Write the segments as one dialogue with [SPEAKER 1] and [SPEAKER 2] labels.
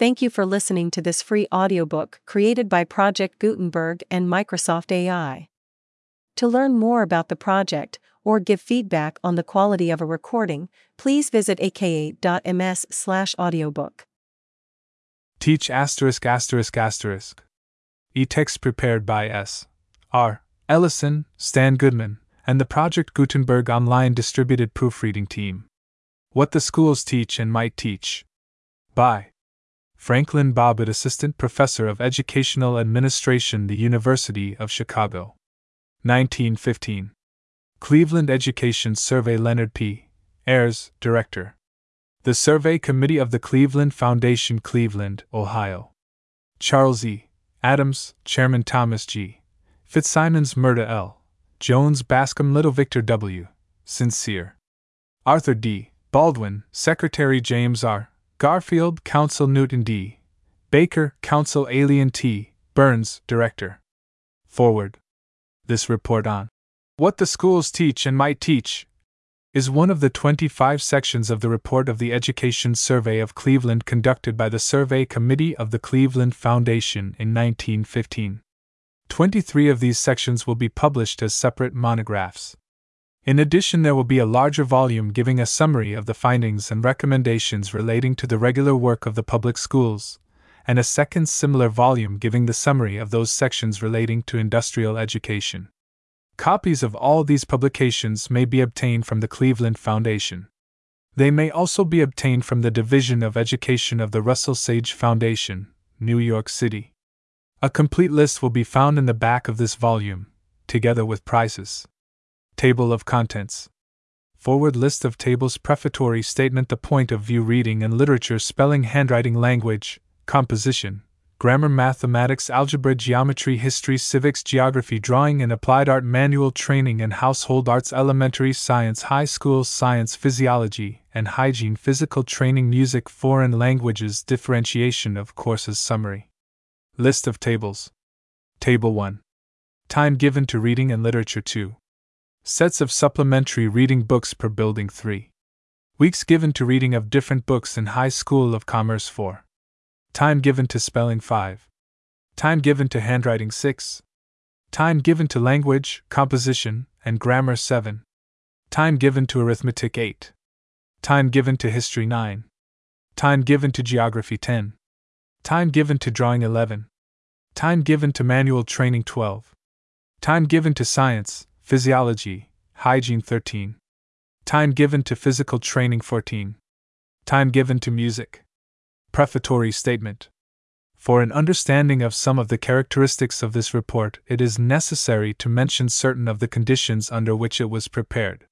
[SPEAKER 1] Thank you for listening to this free audiobook created by Project Gutenberg and Microsoft AI. To learn more about the project or give feedback on the quality of a recording, please visit aka.ms/audiobook.
[SPEAKER 2] Teach asterisk asterisk asterisk. E-text prepared by S. R. Ellison, Stan Goodman, and the Project Gutenberg online distributed proofreading team. What the Schools Teach and Might Teach. By Franklin Bobbitt, Assistant Professor of Educational Administration, the University of Chicago. 1915. Cleveland Education Survey Leonard P. Ayres, Director. The Survey Committee of the Cleveland Foundation, Cleveland, Ohio. Charles E. Adams, Chairman Thomas G. Fitzsimons Myrta L. Jones Bascom Little Victor W. Sincere. Arthur D. Baldwin, Secretary James R. Garfield, Counsel Newton D. Baker, Counsel Allen T. Burns, Director. Forward. This report on What the Schools Teach and Might Teach is one of the 25 sections of the report of the Education Survey of Cleveland conducted by the Survey Committee of the Cleveland Foundation in 1915. 23 of these sections will be published as separate monographs. In addition, there will be a larger volume giving a summary of the findings and recommendations relating to the regular work of the public schools, and a second similar volume giving the summary of those sections relating to industrial education. Copies of all these publications may be obtained from the Cleveland Foundation. They may also be obtained from the Division of Education of the Russell Sage Foundation, New York City. A complete list will be found in the back of this volume, together with prices. Table of Contents Forward list of tables prefatory statement the point of view reading and literature spelling handwriting language composition grammar mathematics algebra geometry history civics geography drawing and applied art manual training and household arts elementary science high school science physiology and hygiene physical training music foreign languages differentiation of courses summary List of tables. Table 1. Time given to reading and literature 2. Sets of supplementary reading books per building 3. Weeks given to reading of different books in High School of Commerce 4. Time given to spelling 5. Time given to handwriting 6. Time given to language, composition, and grammar 7. Time given to arithmetic 8. Time given to history 9. Time given to geography 10. Time given to drawing 11. Time given to manual training 12. Time given to science, physiology, hygiene 13. Time given to physical training 14. Time given to music. Prefatory Statement For an understanding of some of the characteristics of this report, it is necessary to mention certain of the conditions under which it was prepared.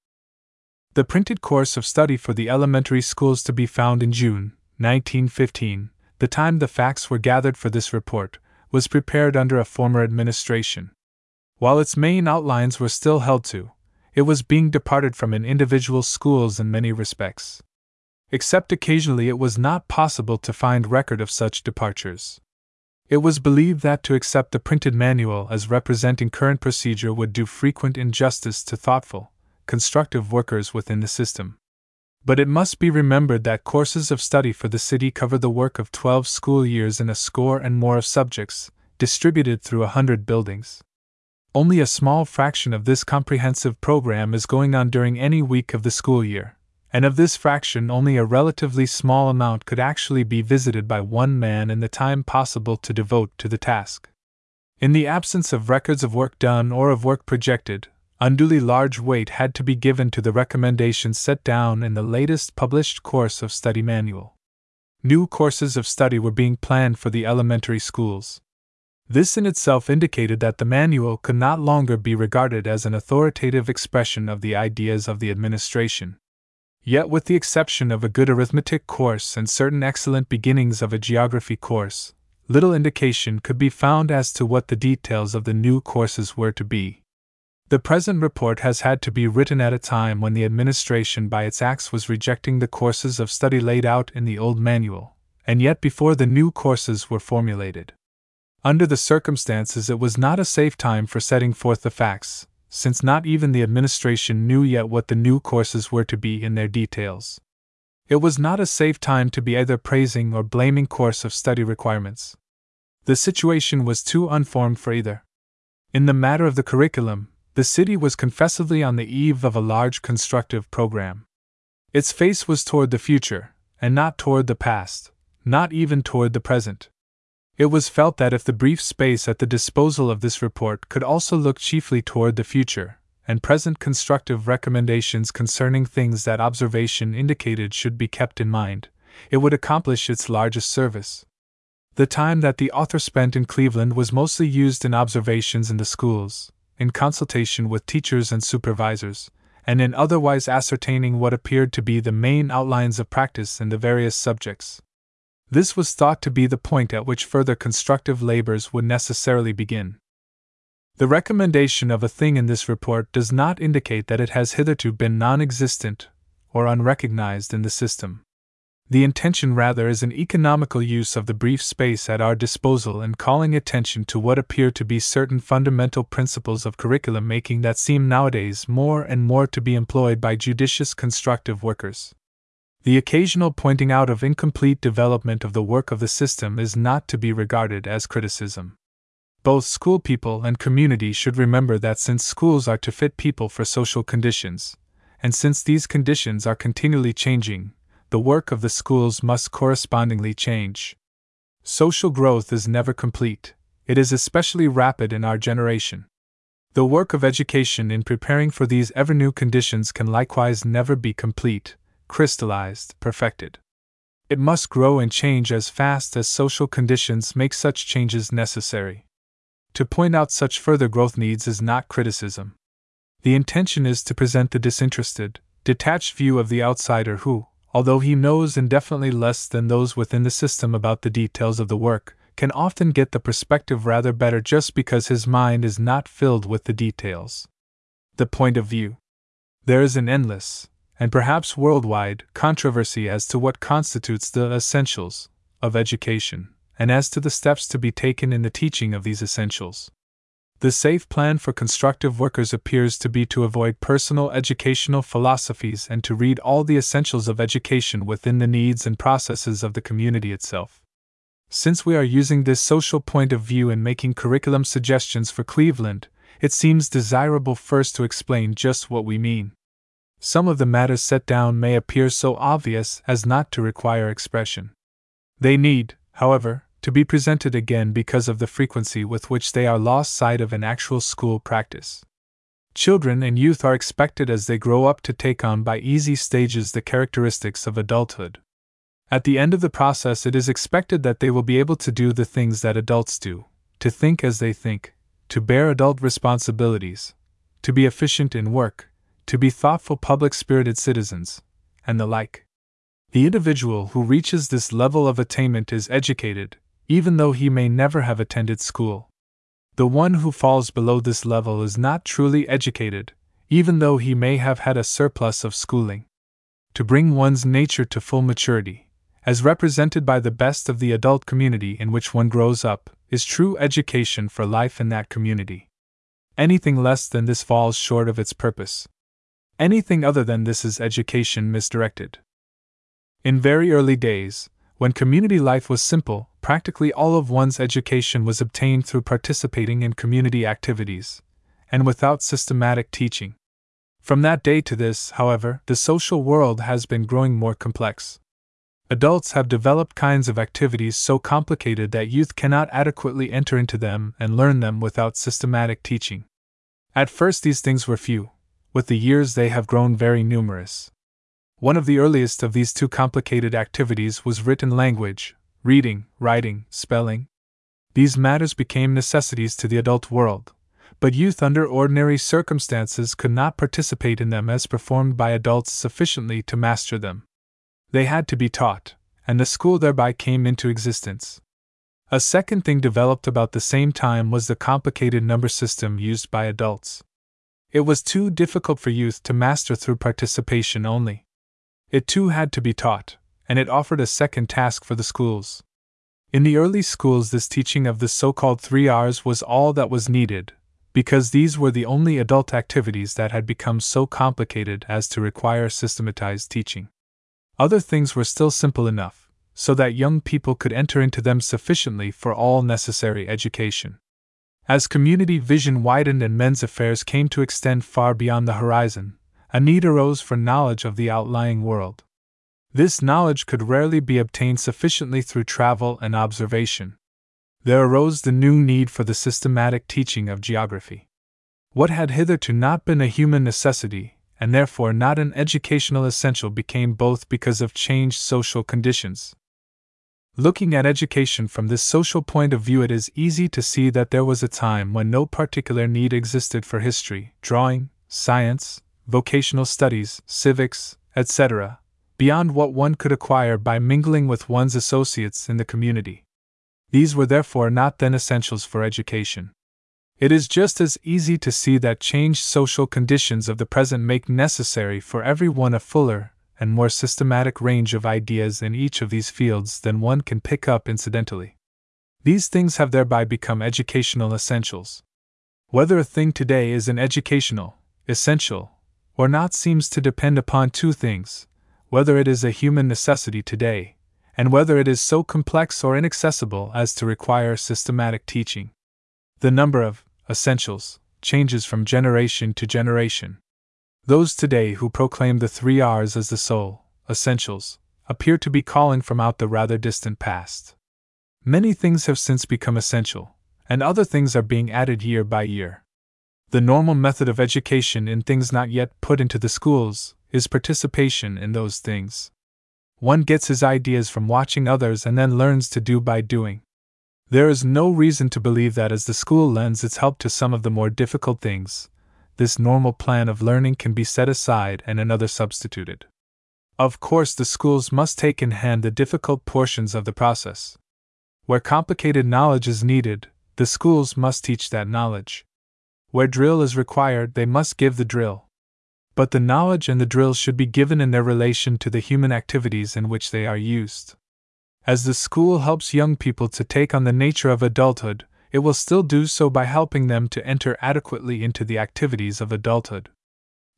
[SPEAKER 2] The printed course of study for the elementary schools to be found in June 1915 the time the facts were gathered for this report, was prepared under a former administration. While its main outlines were still held to, it was being departed from in individual schools in many respects. Except occasionally, it was not possible to find record of such departures. It was believed that to accept the printed manual as representing current procedure would do frequent injustice to thoughtful, constructive workers within the system. But it must be remembered that courses of study for the city cover the work of 12 school years in a score and more of subjects, distributed through a hundred buildings. Only a small fraction of this comprehensive program is going on during any week of the school year, and of this fraction, only a relatively small amount could actually be visited by one man in the time possible to devote to the task. In the absence of records of work done or of work projected, unduly large weight had to be given to the recommendations set down in the latest published course of study manual. New courses of study were being planned for the elementary schools. This in itself indicated that the manual could not longer be regarded as an authoritative expression of the ideas of the administration. Yet, with the exception of a good arithmetic course and certain excellent beginnings of a geography course, little indication could be found as to what the details of the new courses were to be. The present report has had to be written at a time when the administration by its acts was rejecting the courses of study laid out in the old manual, and yet before the new courses were formulated. Under the circumstances, it was not a safe time for setting forth the facts, since not even the administration knew yet what the new courses were to be in their details. It was not a safe time to be either praising or blaming course of study requirements. The situation was too unformed for either. In the matter of the curriculum, the city was confessively on the eve of a large constructive program. Its face was toward the future, and not toward the past, not even toward the present. It was felt that if the brief space at the disposal of this report could also look chiefly toward the future, and present constructive recommendations concerning things that observation indicated should be kept in mind, it would accomplish its largest service. The time that the author spent in Cleveland was mostly used in observations in the schools, in consultation with teachers and supervisors, and in otherwise ascertaining what appeared to be the main outlines of practice in the various subjects. This was thought to be the point at which further constructive labors would necessarily begin. The recommendation of a thing in this report does not indicate that it has hitherto been non existent or unrecognized in the system. The intention rather is an economical use of the brief space at our disposal in calling attention to what appear to be certain fundamental principles of curriculum making that seem nowadays more and more to be employed by judicious constructive workers. The occasional pointing out of incomplete development of the work of the system is not to be regarded as criticism. Both school people and community should remember that since schools are to fit people for social conditions, and since these conditions are continually changing, the work of the schools must correspondingly change. Social growth is never complete, it is especially rapid in our generation. The work of education in preparing for these ever new conditions can likewise never be complete, crystallized, perfected. It must grow and change as fast as social conditions make such changes necessary. To point out such further growth needs is not criticism. The intention is to present the disinterested, detached view of the outsider who, although he knows indefinitely less than those within the system about the details of the work, can often get the perspective rather better just because his mind is not filled with the details. The point of view. There is an endless, and perhaps worldwide, controversy as to what constitutes the essentials of education, and as to the steps to be taken in the teaching of these essentials. The safe plan for constructive workers appears to be to avoid personal educational philosophies and to read all the essentials of education within the needs and processes of the community itself. Since we are using this social point of view in making curriculum suggestions for Cleveland, it seems desirable first to explain just what we mean. Some of the matters set down may appear so obvious as not to require expression. They need, however, to be presented again because of the frequency with which they are lost sight of in actual school practice. Children and youth are expected as they grow up to take on by easy stages the characteristics of adulthood. At the end of the process, it is expected that they will be able to do the things that adults do, to think as they think, to bear adult responsibilities, to be efficient in work, to be thoughtful, public spirited citizens, and the like. The individual who reaches this level of attainment is educated, even though he may never have attended school. The one who falls below this level is not truly educated, even though he may have had a surplus of schooling. To bring one's nature to full maturity, as represented by the best of the adult community in which one grows up, is true education for life in that community. Anything less than this falls short of its purpose. Anything other than this is education misdirected. In very early days, when community life was simple, practically all of one's education was obtained through participating in community activities, and without systematic teaching. From that day to this, however, the social world has been growing more complex. Adults have developed kinds of activities so complicated that youth cannot adequately enter into them and learn them without systematic teaching. At first, these things were few, with the years, they have grown very numerous. One of the earliest of these two complicated activities was written language, reading, writing, spelling. These matters became necessities to the adult world, but youth under ordinary circumstances could not participate in them as performed by adults sufficiently to master them. They had to be taught, and the school thereby came into existence. A second thing developed about the same time was the complicated number system used by adults. It was too difficult for youth to master through participation only. It too had to be taught, and it offered a second task for the schools. In the early schools, this teaching of the so called three R's was all that was needed, because these were the only adult activities that had become so complicated as to require systematized teaching. Other things were still simple enough, so that young people could enter into them sufficiently for all necessary education. As community vision widened and men's affairs came to extend far beyond the horizon, a need arose for knowledge of the outlying world. This knowledge could rarely be obtained sufficiently through travel and observation. There arose the new need for the systematic teaching of geography. What had hitherto not been a human necessity, and therefore not an educational essential, became both because of changed social conditions Looking at education from this social point of view, it is easy to see that there was a time when no particular need existed for history, drawing, science, vocational studies, civics, etc., beyond what one could acquire by mingling with one's associates in the community. These were therefore not then essentials for education. It is just as easy to see that changed social conditions of the present make necessary for everyone a fuller, and more systematic range of ideas in each of these fields than one can pick up incidentally. These things have thereby become educational essentials. Whether a thing today is an educational, essential, or not seems to depend upon two things whether it is a human necessity today, and whether it is so complex or inaccessible as to require systematic teaching. The number of essentials changes from generation to generation. Those today who proclaim the three R's as the sole, essentials, appear to be calling from out the rather distant past. Many things have since become essential, and other things are being added year by year. The normal method of education in things not yet put into the schools is participation in those things. One gets his ideas from watching others and then learns to do by doing. There is no reason to believe that as the school lends its help to some of the more difficult things, this normal plan of learning can be set aside and another substituted. Of course, the schools must take in hand the difficult portions of the process. Where complicated knowledge is needed, the schools must teach that knowledge. Where drill is required, they must give the drill. But the knowledge and the drill should be given in their relation to the human activities in which they are used. As the school helps young people to take on the nature of adulthood, it will still do so by helping them to enter adequately into the activities of adulthood.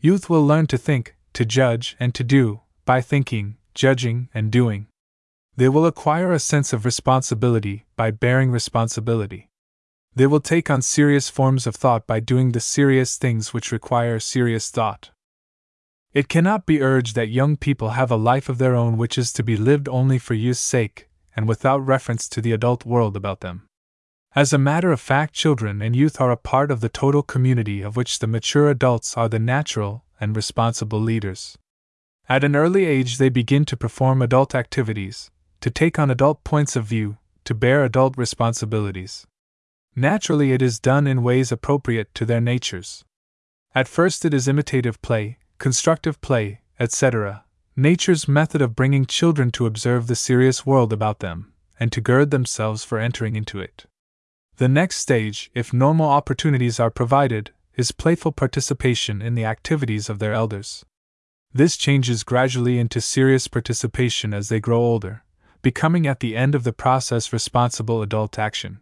[SPEAKER 2] Youth will learn to think, to judge, and to do, by thinking, judging, and doing. They will acquire a sense of responsibility by bearing responsibility. They will take on serious forms of thought by doing the serious things which require serious thought. It cannot be urged that young people have a life of their own which is to be lived only for youth's sake, and without reference to the adult world about them. As a matter of fact, children and youth are a part of the total community of which the mature adults are the natural and responsible leaders. At an early age, they begin to perform adult activities, to take on adult points of view, to bear adult responsibilities. Naturally, it is done in ways appropriate to their natures. At first, it is imitative play, constructive play, etc., nature's method of bringing children to observe the serious world about them, and to gird themselves for entering into it. The next stage, if normal opportunities are provided, is playful participation in the activities of their elders. This changes gradually into serious participation as they grow older, becoming at the end of the process responsible adult action.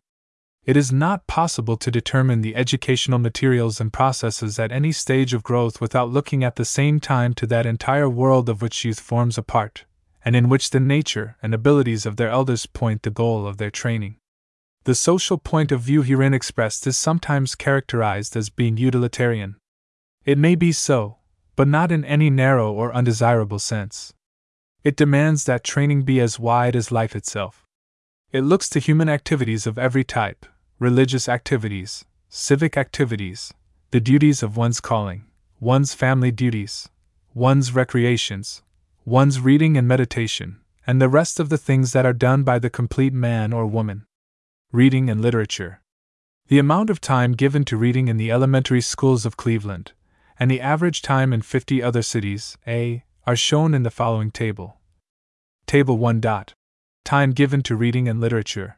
[SPEAKER 2] It is not possible to determine the educational materials and processes at any stage of growth without looking at the same time to that entire world of which youth forms a part, and in which the nature and abilities of their elders point the goal of their training. The social point of view herein expressed is sometimes characterized as being utilitarian. It may be so, but not in any narrow or undesirable sense. It demands that training be as wide as life itself. It looks to human activities of every type religious activities, civic activities, the duties of one's calling, one's family duties, one's recreations, one's reading and meditation, and the rest of the things that are done by the complete man or woman reading and literature. The amount of time given to reading in the elementary schools of Cleveland, and the average time in 50 other cities, A, are shown in the following table. Table 1. Dot. Time given to reading and literature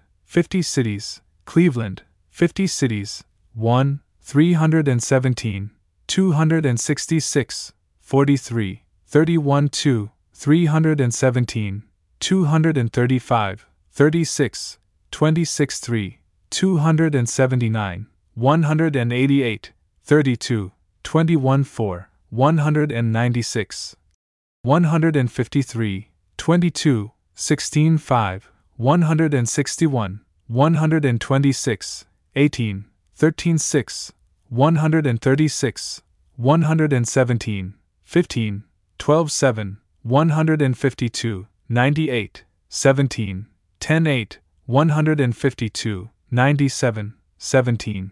[SPEAKER 2] 50 cities, Cleveland, 50 cities, 1, 317, 266, 43, 31 2, 317, 235, 36, 26 3, 279, 188, 32, 21 4, 196, 153, 22, 16 5, 161, 126, 18, 13 6, 136, 117, 15, 12 7, 152, 98, 17, 10 8, 152, 97, 17,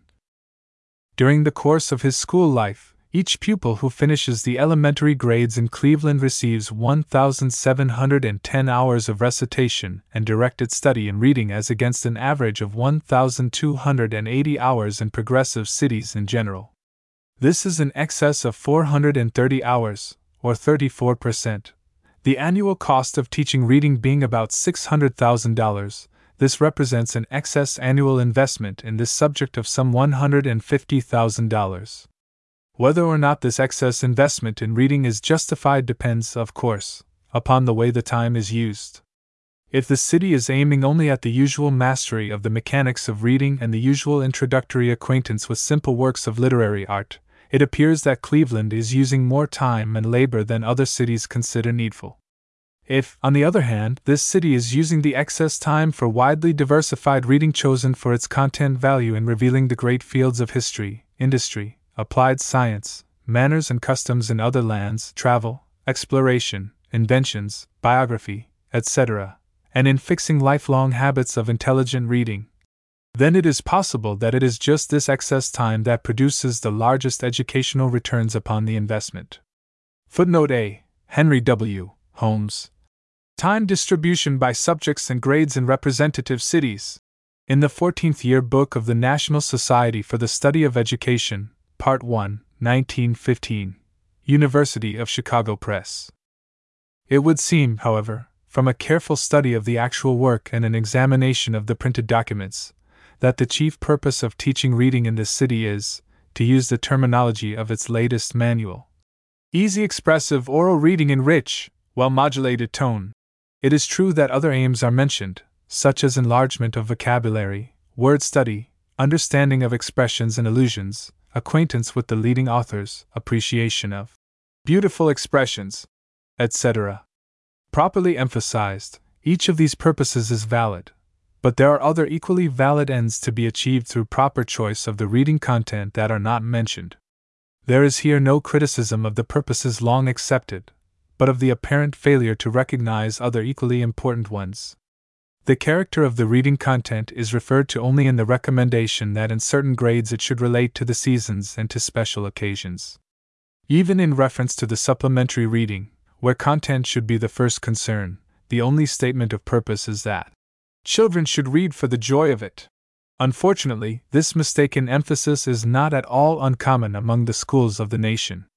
[SPEAKER 2] during the course of his school life, each pupil who finishes the elementary grades in Cleveland receives 1,710 hours of recitation and directed study in reading as against an average of 1,280 hours in progressive cities in general. This is in excess of 430 hours, or 34%. The annual cost of teaching reading being about $600,000, this represents an excess annual investment in this subject of some $150,000. Whether or not this excess investment in reading is justified depends, of course, upon the way the time is used. If the city is aiming only at the usual mastery of the mechanics of reading and the usual introductory acquaintance with simple works of literary art, it appears that Cleveland is using more time and labor than other cities consider needful. If, on the other hand, this city is using the excess time for widely diversified reading chosen for its content value in revealing the great fields of history, industry, applied science, manners and customs in other lands, travel, exploration, inventions, biography, etc., and in fixing lifelong habits of intelligent reading, then it is possible that it is just this excess time that produces the largest educational returns upon the investment. Footnote A Henry W. Holmes, Time distribution by subjects and grades in representative cities. In the 14th year book of the National Society for the Study of Education, Part 1, 1915. University of Chicago Press. It would seem, however, from a careful study of the actual work and an examination of the printed documents, that the chief purpose of teaching reading in this city is, to use the terminology of its latest manual, easy expressive oral reading in rich, well modulated tone, it is true that other aims are mentioned, such as enlargement of vocabulary, word study, understanding of expressions and allusions, acquaintance with the leading authors, appreciation of beautiful expressions, etc. Properly emphasized, each of these purposes is valid, but there are other equally valid ends to be achieved through proper choice of the reading content that are not mentioned. There is here no criticism of the purposes long accepted, but of the apparent failure to recognize other equally important ones. The character of the reading content is referred to only in the recommendation that in certain grades it should relate to the seasons and to special occasions. Even in reference to the supplementary reading, where content should be the first concern, the only statement of purpose is that children should read for the joy of it. Unfortunately, this mistaken emphasis is not at all uncommon among the schools of the nation.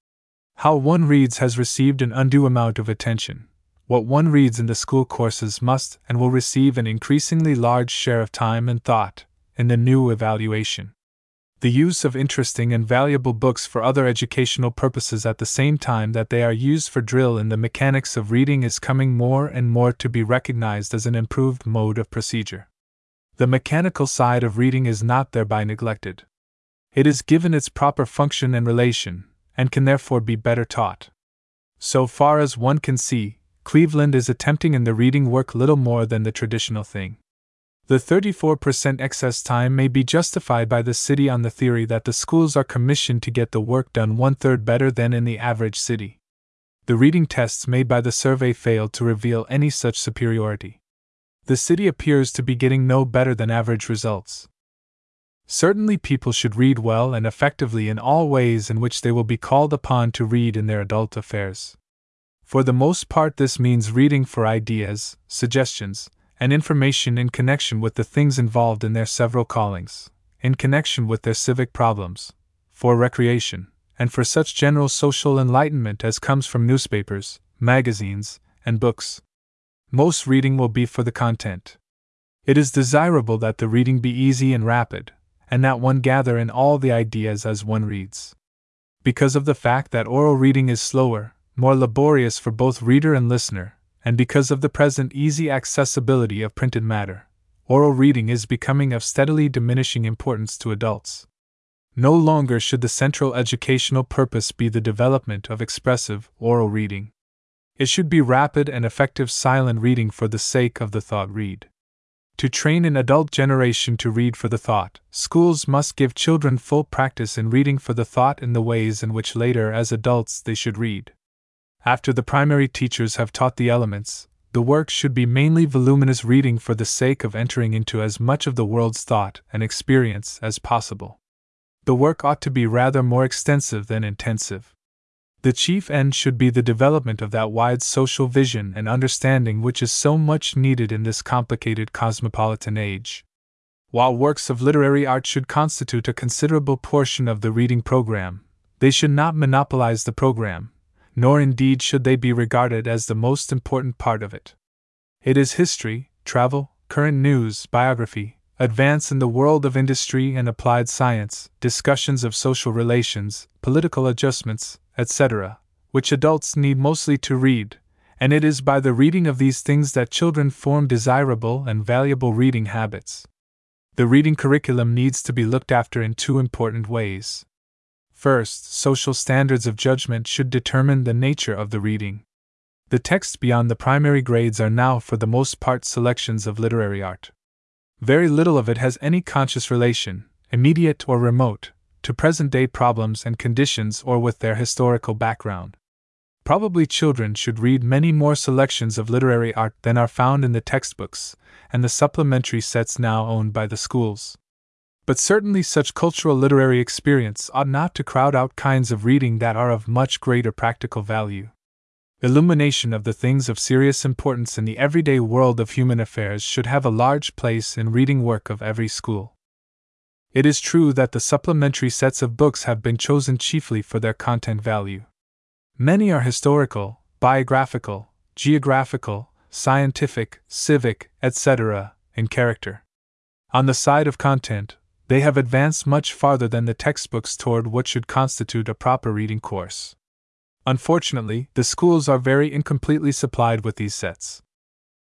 [SPEAKER 2] How one reads has received an undue amount of attention. What one reads in the school courses must and will receive an increasingly large share of time and thought in the new evaluation. The use of interesting and valuable books for other educational purposes at the same time that they are used for drill in the mechanics of reading is coming more and more to be recognized as an improved mode of procedure. The mechanical side of reading is not thereby neglected. It is given its proper function and relation, and can therefore be better taught. So far as one can see, Cleveland is attempting in the reading work little more than the traditional thing. The 34% excess time may be justified by the city on the theory that the schools are commissioned to get the work done one third better than in the average city. The reading tests made by the survey failed to reveal any such superiority. The city appears to be getting no better than average results. Certainly, people should read well and effectively in all ways in which they will be called upon to read in their adult affairs. For the most part, this means reading for ideas, suggestions, and information in connection with the things involved in their several callings, in connection with their civic problems, for recreation, and for such general social enlightenment as comes from newspapers, magazines, and books. Most reading will be for the content. It is desirable that the reading be easy and rapid, and that one gather in all the ideas as one reads. Because of the fact that oral reading is slower, more laborious for both reader and listener, and because of the present easy accessibility of printed matter, oral reading is becoming of steadily diminishing importance to adults. No longer should the central educational purpose be the development of expressive, oral reading. It should be rapid and effective silent reading for the sake of the thought read. To train an adult generation to read for the thought, schools must give children full practice in reading for the thought in the ways in which later, as adults, they should read. After the primary teachers have taught the elements, the work should be mainly voluminous reading for the sake of entering into as much of the world's thought and experience as possible. The work ought to be rather more extensive than intensive. The chief end should be the development of that wide social vision and understanding which is so much needed in this complicated cosmopolitan age. While works of literary art should constitute a considerable portion of the reading program, they should not monopolize the program, nor indeed should they be regarded as the most important part of it. It is history, travel, current news, biography, advance in the world of industry and applied science, discussions of social relations, political adjustments, etc., which adults need mostly to read, and it is by the reading of these things that children form desirable and valuable reading habits. The reading curriculum needs to be looked after in two important ways. First, social standards of judgment should determine the nature of the reading. The texts beyond the primary grades are now, for the most part, selections of literary art. Very little of it has any conscious relation, immediate or remote, to present day problems and conditions or with their historical background. Probably children should read many more selections of literary art than are found in the textbooks and the supplementary sets now owned by the schools. But certainly such cultural literary experience ought not to crowd out kinds of reading that are of much greater practical value. Illumination of the things of serious importance in the everyday world of human affairs should have a large place in reading work of every school. It is true that the supplementary sets of books have been chosen chiefly for their content value. Many are historical, biographical, geographical, scientific, civic, etc., in character. On the side of content, they have advanced much farther than the textbooks toward what should constitute a proper reading course. Unfortunately, the schools are very incompletely supplied with these sets.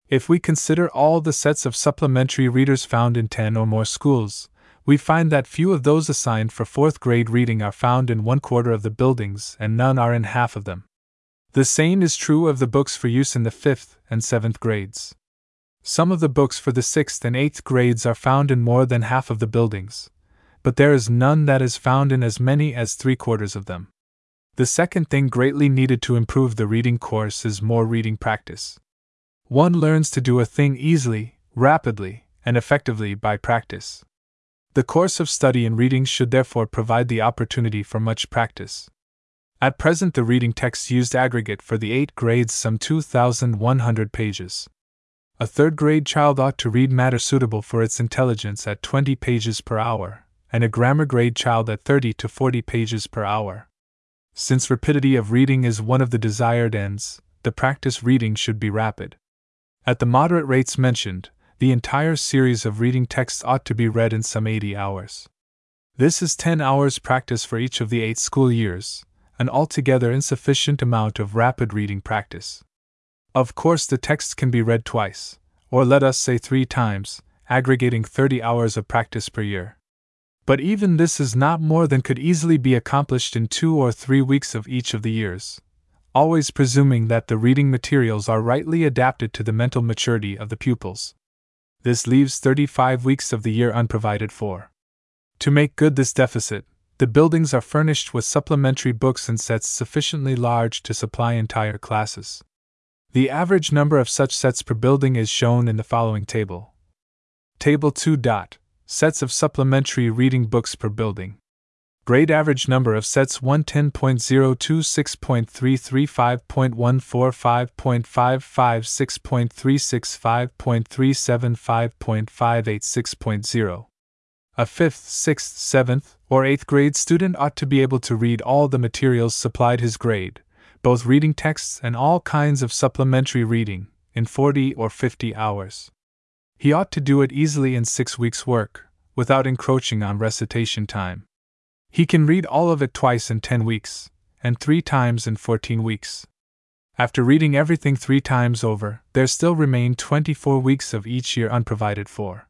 [SPEAKER 2] If we consider all the sets of supplementary readers found in 10 or more schools, we find that few of those assigned for fourth grade reading are found in one quarter of the buildings and none are in half of them. The same is true of the books for use in the fifth and seventh grades. Some of the books for the sixth and eighth grades are found in more than half of the buildings, but there is none that is found in as many as three quarters of them. The second thing greatly needed to improve the reading course is more reading practice. One learns to do a thing easily, rapidly, and effectively by practice. The course of study in reading should therefore provide the opportunity for much practice. At present, the reading texts used aggregate for the eight grades some 2,100 pages. A third grade child ought to read matter suitable for its intelligence at 20 pages per hour, and a grammar grade child at 30 to 40 pages per hour. Since rapidity of reading is one of the desired ends, the practice reading should be rapid. At the moderate rates mentioned, the entire series of reading texts ought to be read in some 80 hours. This is 10 hours practice for each of the eight school years, an altogether insufficient amount of rapid reading practice. Of course, the texts can be read twice, or let us say three times, aggregating 30 hours of practice per year. But even this is not more than could easily be accomplished in two or three weeks of each of the years, always presuming that the reading materials are rightly adapted to the mental maturity of the pupils. This leaves 35 weeks of the year unprovided for. To make good this deficit, The buildings are furnished with supplementary books and sets sufficiently large to supply entire classes. The average number of such sets per building is shown in the following table. Table 2. Dot, sets of supplementary reading books per building. Grade average number of sets 110.02, A fifth, sixth, seventh, or eighth grade student ought to be able to read all the materials supplied his grade, both reading texts and all kinds of supplementary reading, in 40 or 50 hours. He ought to do it easily in six weeks' work, without encroaching on recitation time. He can read all of it twice in 10 weeks, and three times in 14 weeks. After reading everything three times over, there still remain 24 weeks of each year unprovided for.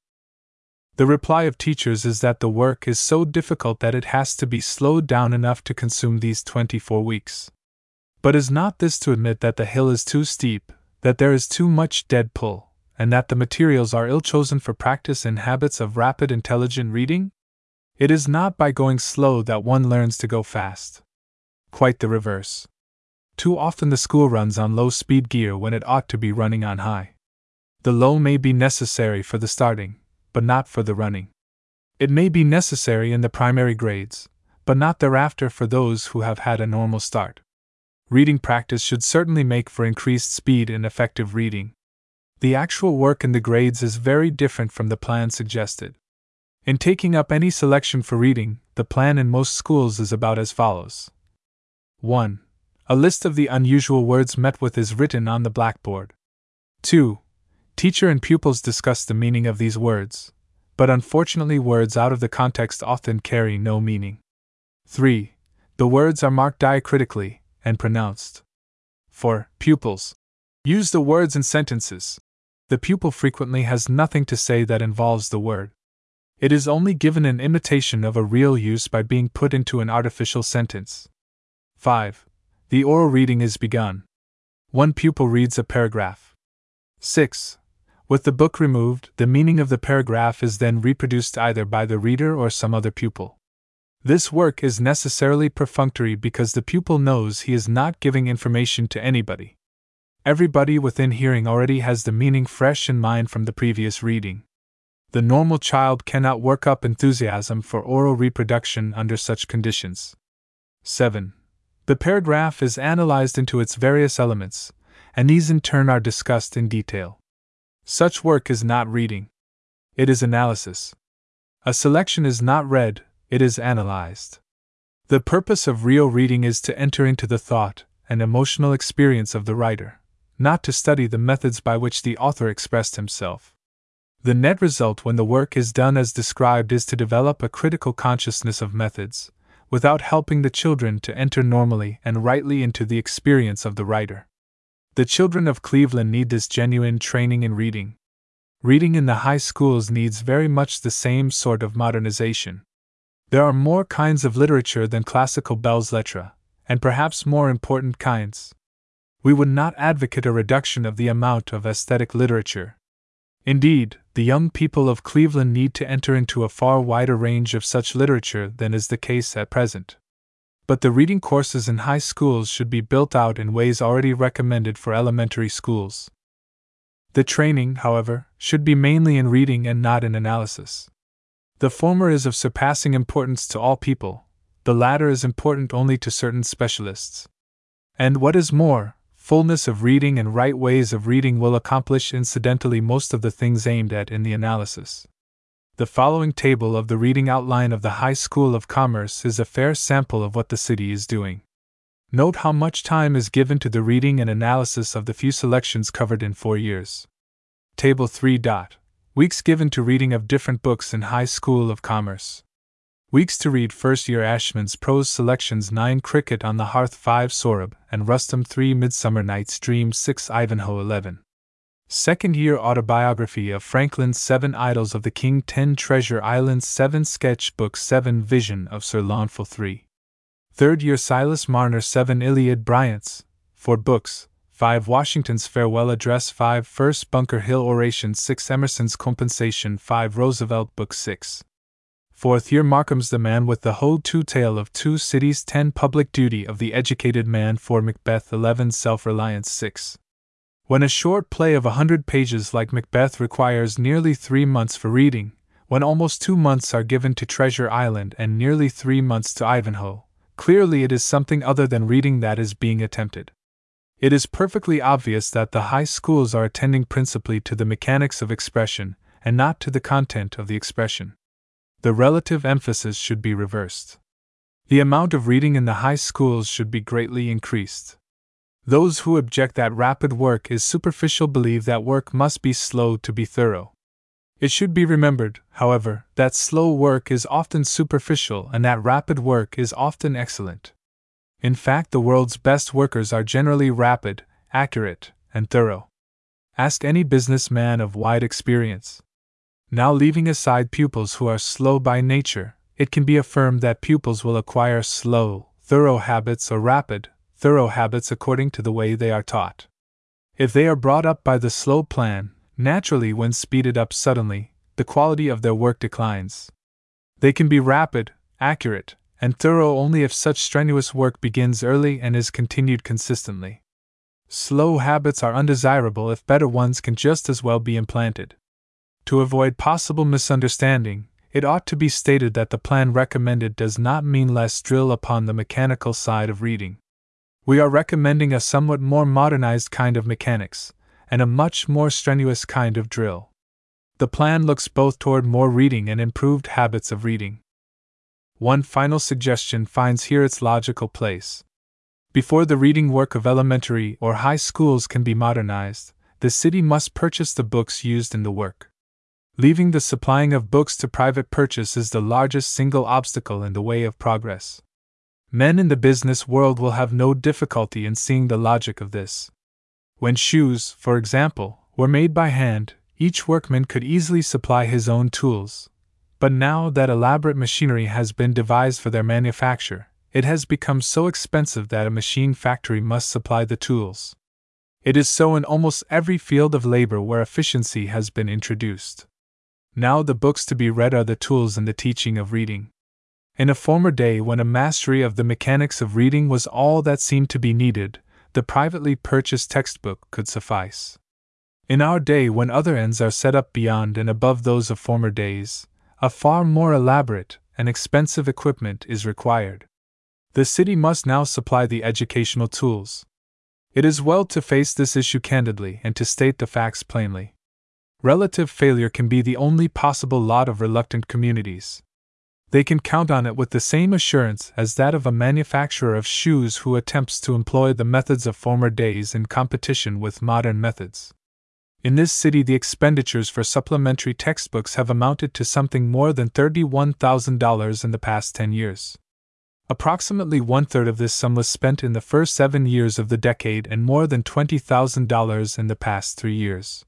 [SPEAKER 2] The reply of teachers is that the work is so difficult that it has to be slowed down enough to consume these 24 weeks. But is not this to admit that the hill is too steep, that there is too much dead pull, and that the materials are ill chosen for practice in habits of rapid intelligent reading? It is not by going slow that one learns to go fast. Quite the reverse. Too often the school runs on low speed gear when it ought to be running on high. The low may be necessary for the starting, but not for the running. It may be necessary in the primary grades, but not thereafter for those who have had a normal start. Reading practice should certainly make for increased speed in effective reading. The actual work in the grades is very different from the plan suggested. In taking up any selection for reading, the plan in most schools is about as follows 1. A list of the unusual words met with is written on the blackboard. 2. Teacher and pupils discuss the meaning of these words, but unfortunately, words out of the context often carry no meaning. 3. The words are marked diacritically and pronounced. 4. Pupils use the words in sentences. The pupil frequently has nothing to say that involves the word. It is only given an imitation of a real use by being put into an artificial sentence. 5. The oral reading is begun. One pupil reads a paragraph. 6. With the book removed, the meaning of the paragraph is then reproduced either by the reader or some other pupil. This work is necessarily perfunctory because the pupil knows he is not giving information to anybody. Everybody within hearing already has the meaning fresh in mind from the previous reading the normal child cannot work up enthusiasm for oral reproduction under such conditions. 7. The paragraph is analyzed into its various elements, and these in turn are discussed in detail. Such work is not reading, it is analysis. A selection is not read, it is analyzed. The purpose of real reading is to enter into the thought and emotional experience of the writer, not to study the methods by which the author expressed himself. The net result when the work is done as described is to develop a critical consciousness of methods, without helping the children to enter normally and rightly into the experience of the writer. The children of Cleveland need this genuine training in reading. Reading in the high schools needs very much the same sort of modernization. There are more kinds of literature than classical belles lettres, and perhaps more important kinds. We would not advocate a reduction of the amount of aesthetic literature, Indeed, the young people of Cleveland need to enter into a far wider range of such literature than is the case at present. But the reading courses in high schools should be built out in ways already recommended for elementary schools. The training, however, should be mainly in reading and not in analysis. The former is of surpassing importance to all people, the latter is important only to certain specialists. And what is more, fullness of reading and right ways of reading will accomplish incidentally most of the things aimed at in the analysis. The following table of the reading outline of the High School of Commerce is a fair sample of what the city is doing. Note how much time is given to the reading and analysis of the few selections covered in four years. Table 3. Dot. Weeks given to reading of different books in High School of Commerce. Weeks to read first year Ashmun's prose selections 9 Cricket on the Hearth 5 Sohrab and Rustum 3 Midsummer Night's Dream 6 Ivanhoe 11. Second year autobiography of Franklin's 7 Idylls of the King 10 Treasure Island 7 Sketchbook 7 Vision of Sir Launfal 3. Third year Silas Marner 7 Iliad Bryant's 4 books 5 Washington's Farewell Address 5 First Bunker Hill Oration 6 Emerson's Compensation 5 Roosevelt Book 6 Fourth, year Markham's the man with the Hoe two tale of two cities, ten public duty of the educated man for Macbeth, eleven self reliance, six. When a short play of a hundred pages like Macbeth requires nearly three months for reading, when almost two months are given to Treasure Island and nearly three months to Ivanhoe, clearly it is something other than reading that is being attempted. It is perfectly obvious that the high schools are attending principally to the mechanics of expression and not to the content of the expression. The relative emphasis should be reversed. The amount of reading in the high schools should be greatly increased. Those who object that rapid work is superficial believe that work must be slow to be thorough. It should be remembered, however, that slow work is often superficial and that rapid work is often excellent. In fact, the world's best workers are generally rapid, accurate, and thorough. Ask any businessman of wide experience. Now, leaving aside pupils who are slow by nature, it can be affirmed that pupils will acquire slow, thorough habits or rapid, thorough habits according to the way they are taught. If they are brought up by the slow plan, naturally, when speeded up suddenly, the quality of their work declines. They can be rapid, accurate, and thorough only if such strenuous work begins early and is continued consistently. Slow habits are undesirable if better ones can just as well be implanted. To avoid possible misunderstanding, it ought to be stated that the plan recommended does not mean less drill upon the mechanical side of reading. We are recommending a somewhat more modernized kind of mechanics, and a much more strenuous kind of drill. The plan looks both toward more reading and improved habits of reading. One final suggestion finds here its logical place. Before the reading work of elementary or high schools can be modernized, the city must purchase the books used in the work. Leaving the supplying of books to private purchase is the largest single obstacle in the way of progress. Men in the business world will have no difficulty in seeing the logic of this. When shoes, for example, were made by hand, each workman could easily supply his own tools. But now that elaborate machinery has been devised for their manufacture, it has become so expensive that a machine factory must supply the tools. It is so in almost every field of labor where efficiency has been introduced. Now the books to be read are the tools in the teaching of reading. In a former day, when a mastery of the mechanics of reading was all that seemed to be needed, the privately purchased textbook could suffice. In our day, when other ends are set up beyond and above those of former days, a far more elaborate and expensive equipment is required. The city must now supply the educational tools. It is well to face this issue candidly and to state the facts plainly. Relative failure can be the only possible lot of reluctant communities they can count on it with the same assurance as that of a manufacturer of shoes who attempts to employ the methods of former days in competition with modern methods. In this city, the expenditures for supplementary textbooks have amounted to something more than $31,000 in the past 10 years. Approximately one third of this sum was spent in the first seven years of the decade and more than $20,000 in the past three years.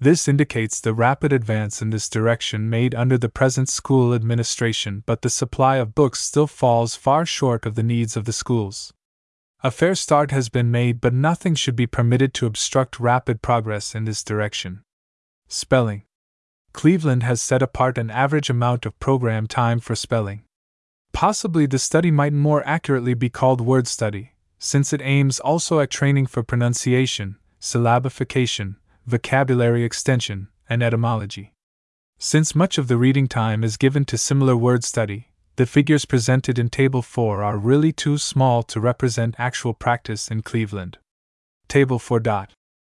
[SPEAKER 2] This indicates the rapid advance in this direction made under the present school administration, but the supply of books still falls far short of the needs of the schools. A fair start has been made, but nothing should be permitted to obstruct rapid progress in this direction. Spelling Cleveland has set apart an average amount of program time for spelling. Possibly the study might more accurately be called word study, since it aims also at training for pronunciation, syllabification, vocabulary extension, and etymology. Since much of the reading time is given to similar word study, the figures presented in Table 4 are really too small to represent actual practice in Cleveland. Table 4. Dot.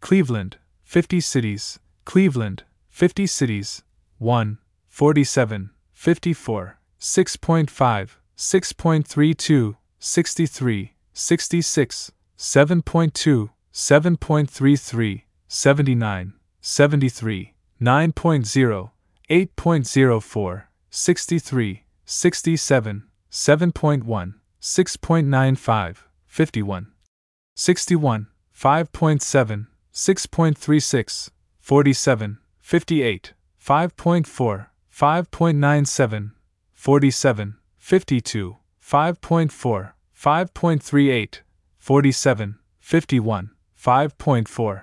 [SPEAKER 2] Cleveland, 50 cities, Cleveland, 50 cities, 1, 47, 54, 6.5, 6.32, 63, 66, 7.2, 7.33, 79, 73, 9.0, 8.04, 63, 67, 7.1, 6.95, 51, 61, 5.7, 6.36, 47, 58, 5.4, 5.97, 47, 52, 5.4, 5.38, 47, 51, 5.4,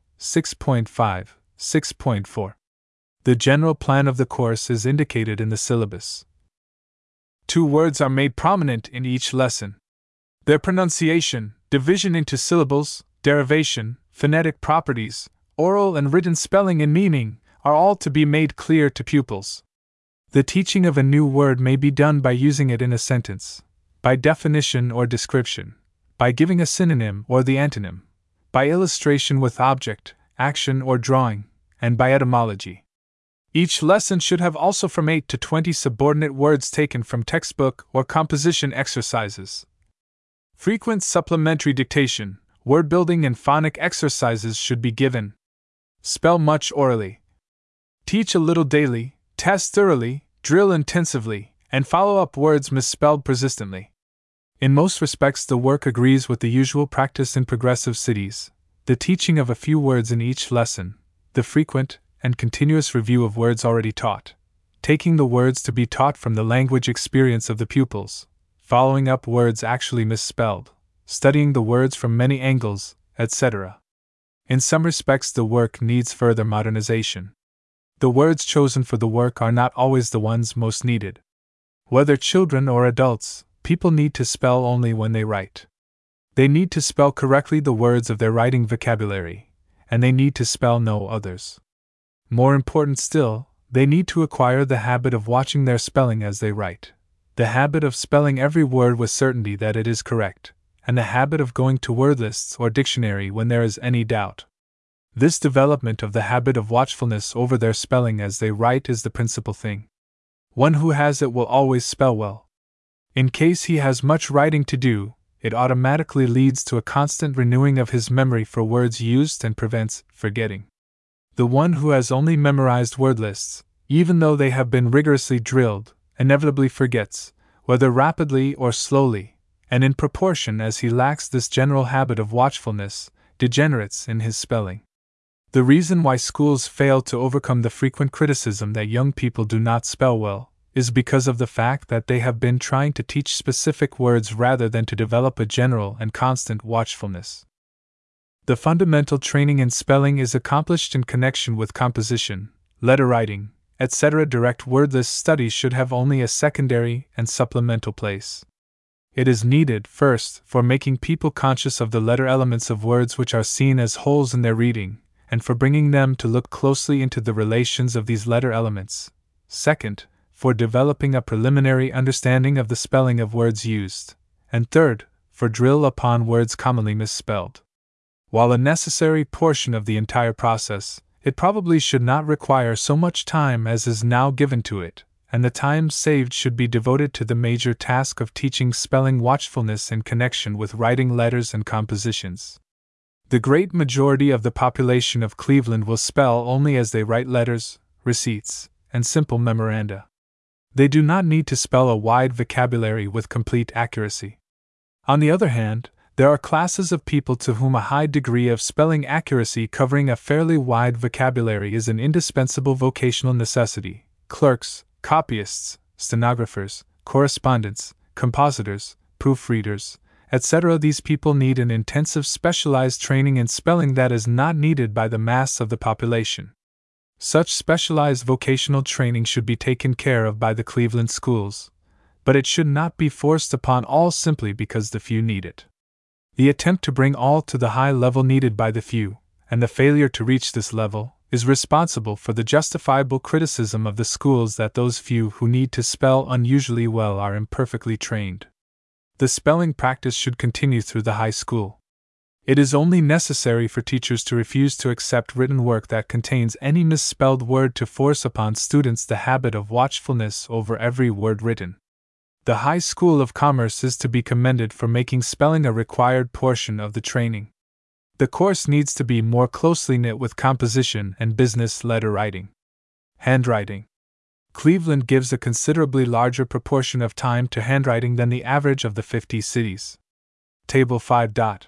[SPEAKER 2] 6.5, 6.4. The general plan of the course is indicated in the syllabus. Two words are made prominent in each lesson. Their pronunciation, division into syllables, derivation, phonetic properties, oral and written spelling and meaning are all to be made clear to pupils. The teaching of a new word may be done by using it in a sentence, by definition or description, by giving a synonym or the antonym by illustration with object, action, or drawing, and by etymology. Each lesson should have also from 8 to 20 subordinate words taken from textbook or composition exercises. Frequent supplementary dictation, word building, and phonic exercises should be given. Spell much orally. Teach a little daily, test thoroughly, drill intensively, and follow up words misspelled persistently. In most respects, the work agrees with the usual practice in progressive cities the teaching of a few words in each lesson, the frequent and continuous review of words already taught, taking the words to be taught from the language experience of the pupils, following up words actually misspelled, studying the words from many angles, etc. In some respects, the work needs further modernization. The words chosen for the work are not always the ones most needed. Whether children or adults, people need to spell only when they write. They need to spell correctly the words of their writing vocabulary, and they need to spell no others. More important still, they need to acquire the habit of watching their spelling as they write, the habit of spelling every word with certainty that it is correct, and the habit of going to word lists or dictionary when there is any doubt. This development of the habit of watchfulness over their spelling as they write is the principal thing. One who has it will always spell well. In case he has much writing to do, it automatically leads to a constant renewing of his memory for words used and prevents forgetting. The one who has only memorized word lists, even though they have been rigorously drilled, inevitably forgets, whether rapidly or slowly, and in proportion as he lacks this general habit of watchfulness, degenerates in his spelling. The reason why schools fail to overcome the frequent criticism that young people do not spell well is because of the fact that they have been trying to teach specific words rather than to develop a general and constant watchfulness. The fundamental training in spelling is accomplished in connection with composition, letter writing, etc. Direct word list study should have only a secondary and supplemental place. It is needed, first, for making people conscious of the letter elements of words which are seen as wholes in their reading, and for bringing them to look closely into the relations of these letter elements. Second, for developing a preliminary understanding of the spelling of words used, and third, for drill upon words commonly misspelled. While a necessary portion of the entire process, it probably should not require so much time as is now given to it, and the time saved should be devoted to the major task of teaching spelling watchfulness in connection with writing letters and compositions. The great majority of the population of Cleveland will spell only as they write letters, receipts, and simple memoranda. They do not need to spell a wide vocabulary with complete accuracy. On the other hand, there are classes of people to whom a high degree of spelling accuracy covering a fairly wide vocabulary is an indispensable vocational necessity clerks, copyists, stenographers, correspondents, compositors, proofreaders, etc. These people need an intensive specialized training in spelling that is not needed by the mass of the population. Such specialized vocational training should be taken care of by the Cleveland schools, but it should not be forced upon all simply because the few need it. The attempt to bring all to the high level needed by the few, and the failure to reach this level, is responsible for the justifiable criticism of the schools that those few who need to spell unusually well are imperfectly trained. The spelling practice should continue through the high school. It is only necessary for teachers to refuse to accept written work that contains any misspelled word to force upon students the habit of watchfulness over every word written. The High School of Commerce is to be commended for making spelling a required portion of the training. The course needs to be more closely knit with composition and business letter writing. Handwriting. Cleveland gives a considerably larger proportion of time to handwriting than the average of the 50 cities. Table 5. Dot.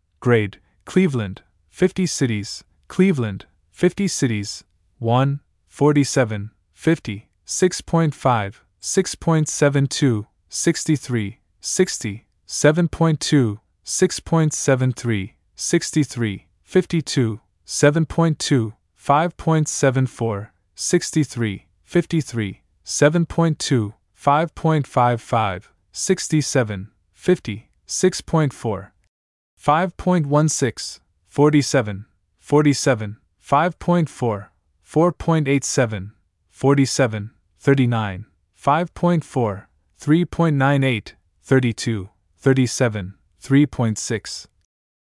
[SPEAKER 2] grade Cleveland 50 cities, Cleveland, 50 cities, 1, 47, 50, 6.5, 6.72, 63, 60, 7.2, 6.73, 63, 52, 7.2, 5.74, 63, 53, 7.2, 5.55, 67, 50, 6.4, 5.16, 47, 47, 5.4, 4.87, 47, 39, 5.4, 3.98, 32, 37, 3.6,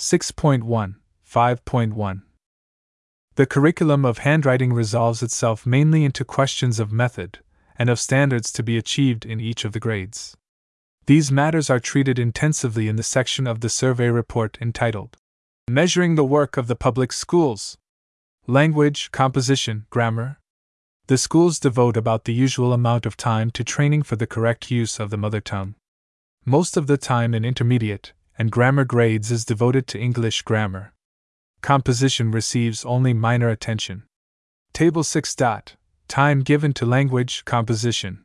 [SPEAKER 2] 6.1, 5.1. The curriculum of handwriting resolves itself mainly into questions of method and of standards to be achieved in each of the grades. These matters are treated intensively in the section of the survey report entitled Measuring the Work of the Public Schools Language, Composition, Grammar. The schools devote about the usual amount of time to training for the correct use of the mother tongue. Most of the time in intermediate, and grammar grades is devoted to English grammar. Composition receives only minor attention. Table 6. Dot. Time given to language composition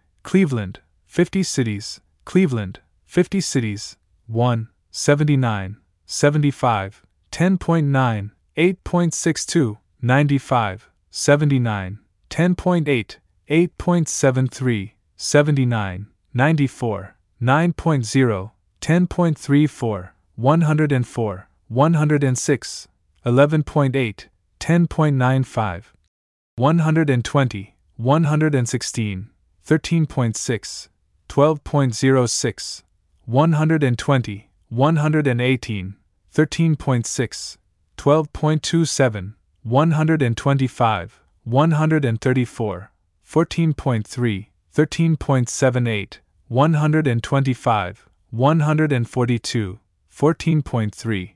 [SPEAKER 2] Cleveland, 50 cities, Cleveland, 50 cities, 1, 79, 75, 10.9, 8.62, 95, 79, 10.8, 8.73, 79, 94, 9.0, 10.34, 104, 106, 11.8, 10.95, 120, 116, 13.6, 12.06, 120, 118, 13.6, 12.27, 125, 134, 14.3, 13.78, 125, 142, 14.3,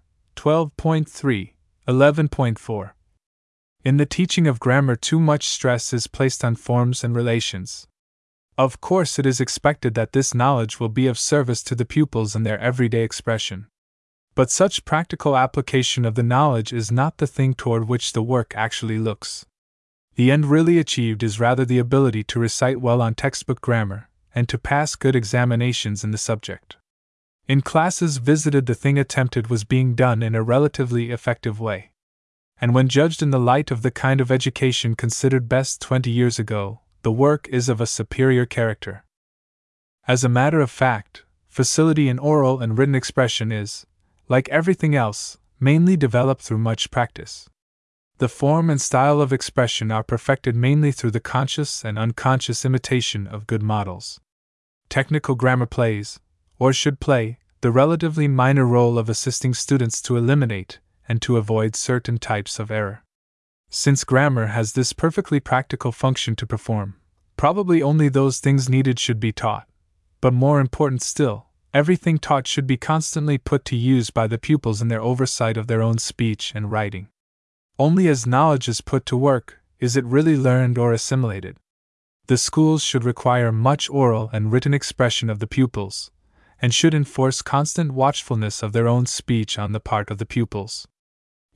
[SPEAKER 2] 12.3, 11.4. In the teaching of grammar, too much stress is placed on forms and relations. Of course, it is expected that this knowledge will be of service to the pupils in their everyday expression. But such practical application of the knowledge is not the thing toward which the work actually looks. The end really achieved is rather the ability to recite well on textbook grammar, and to pass good examinations in the subject. In classes visited, the thing attempted was being done in a relatively effective way and when judged in the light of the kind of education considered best 20 years ago, the work is of a superior character. As a matter of fact, facility in oral and written expression is, like everything else, mainly developed through much practice. The form and style of expression are perfected mainly through the conscious and unconscious imitation of good models. Technical grammar plays, or should play, the relatively minor role of assisting students to eliminate, and to avoid certain types of error. Since grammar has this perfectly practical function to perform, probably only those things needed should be taught. But more important still, everything taught should be constantly put to use by the pupils in their oversight of their own speech and writing. Only as knowledge is put to work is it really learned or assimilated. The schools should require much oral and written expression of the pupils, and should enforce constant watchfulness of their own speech on the part of the pupils.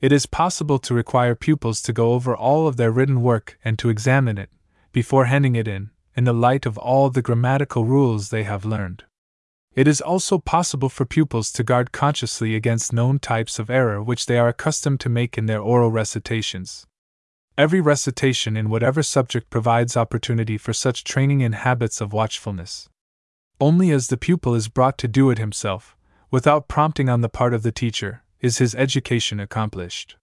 [SPEAKER 2] It is possible to require pupils to go over all of their written work and to examine it, before handing it in, in the light of all the grammatical rules they have learned. It is also possible for pupils to guard consciously against known types of error which they are accustomed to make in their oral recitations. Every recitation in whatever subject provides opportunity for such training in habits of watchfulness. Only as the pupil is brought to do it himself, without prompting on the part of the teacher, is his education accomplished.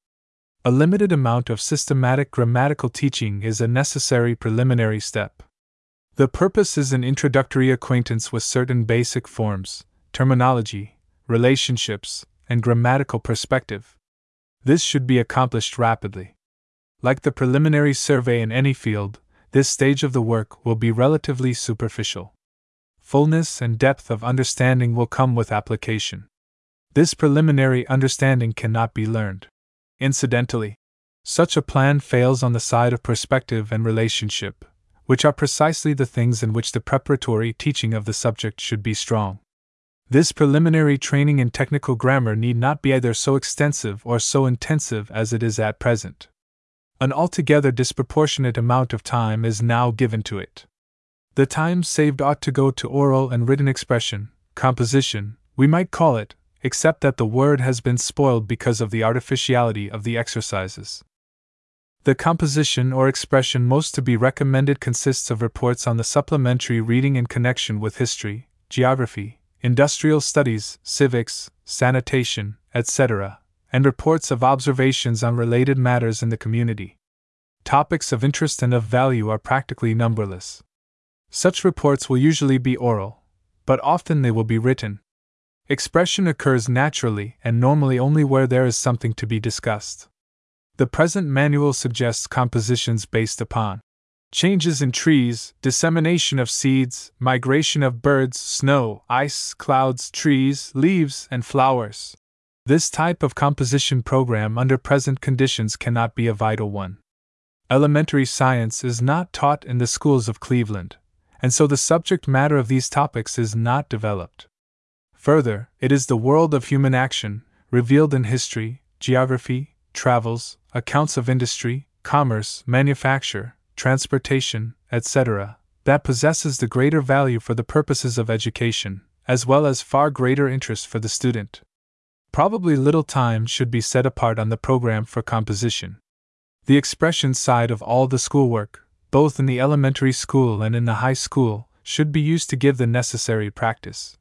[SPEAKER 2] A limited amount of systematic grammatical teaching is a necessary preliminary step. The purpose is an introductory acquaintance with certain basic forms, terminology, relationships, and grammatical perspective. This should be accomplished rapidly. Like the preliminary survey in any field, this stage of the work will be relatively superficial. Fullness and depth of understanding will come with application. This preliminary understanding cannot be learned. Incidentally, such a plan fails on the side of perspective and relationship, which are precisely the things in which the preparatory teaching of the subject should be strong. This preliminary training in technical grammar need not be either so extensive or so intensive as it is at present. An altogether disproportionate amount of time is now given to it. The time saved ought to go to oral and written expression, composition, we might call it, except that the word has been spoiled because of the artificiality of the exercises. The composition or expression most to be recommended consists of reports on the supplementary reading in connection with history, geography, industrial studies, civics, sanitation, etc., and reports of observations on related matters in the community. Topics of interest and of value are practically numberless. Such reports will usually be oral, but often they will be written, Expression occurs naturally and normally only where there is something to be discussed. The present manual suggests compositions based upon changes in trees, dissemination of seeds, migration of birds, snow, ice, clouds, trees, leaves, and flowers. This type of composition program under present conditions cannot be a vital one. Elementary science is not taught in the schools of Cleveland, and so the subject matter of these topics is not developed. Further, it is the world of human action, revealed in history, geography, travels, accounts of industry, commerce, manufacture, transportation, etc., that possesses the greater value for the purposes of education, as well as far greater interest for the student. Probably little time should be set apart on the program for composition. The expression side of all the schoolwork, both in the elementary school and in the high school, should be used to give the necessary practice.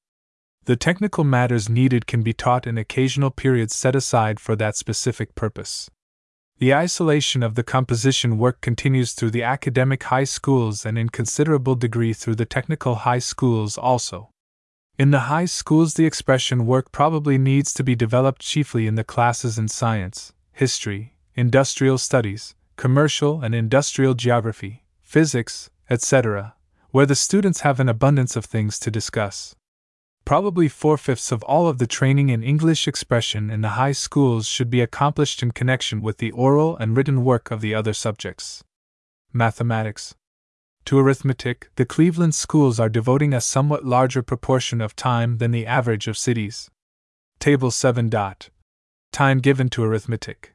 [SPEAKER 2] The technical matters needed can be taught in occasional periods set aside for that specific purpose. The isolation of the composition work continues through the academic high schools and in considerable degree through the technical high schools also. In the high schools, the expression work probably needs to be developed chiefly in the classes in science, history, industrial studies, commercial and industrial geography, physics, etc., where the students have an abundance of things to discuss. Probably four fifths of all of the training in English expression in the high schools should be accomplished in connection with the oral and written work of the other subjects. Mathematics. To arithmetic, the Cleveland schools are devoting a somewhat larger proportion of time than the average of cities. Table 7. Dot. Time given to arithmetic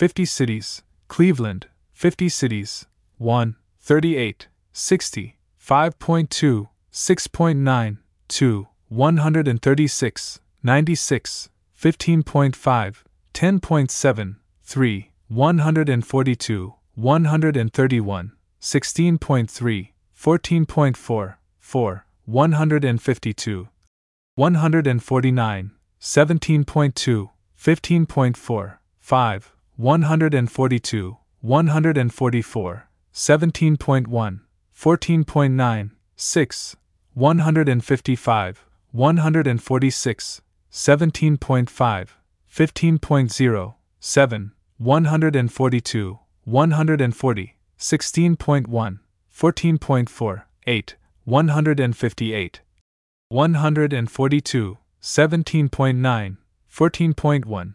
[SPEAKER 2] 50 cities, Cleveland, 50 cities, 1, 38, 60, 5.2, 6.9, 2, 136, 96, 15.5, 10.7, 3, 142, 131, 16.3, 14.4, 4, 152, 149, 17.2, 15.4, 5, 142, 144, 17.1, 14.9, 6, 155, 146, 17.5, 15.0, 7, 142, 140, 16.1, 14.4, 8, 158, 142, 17.9, 14.1,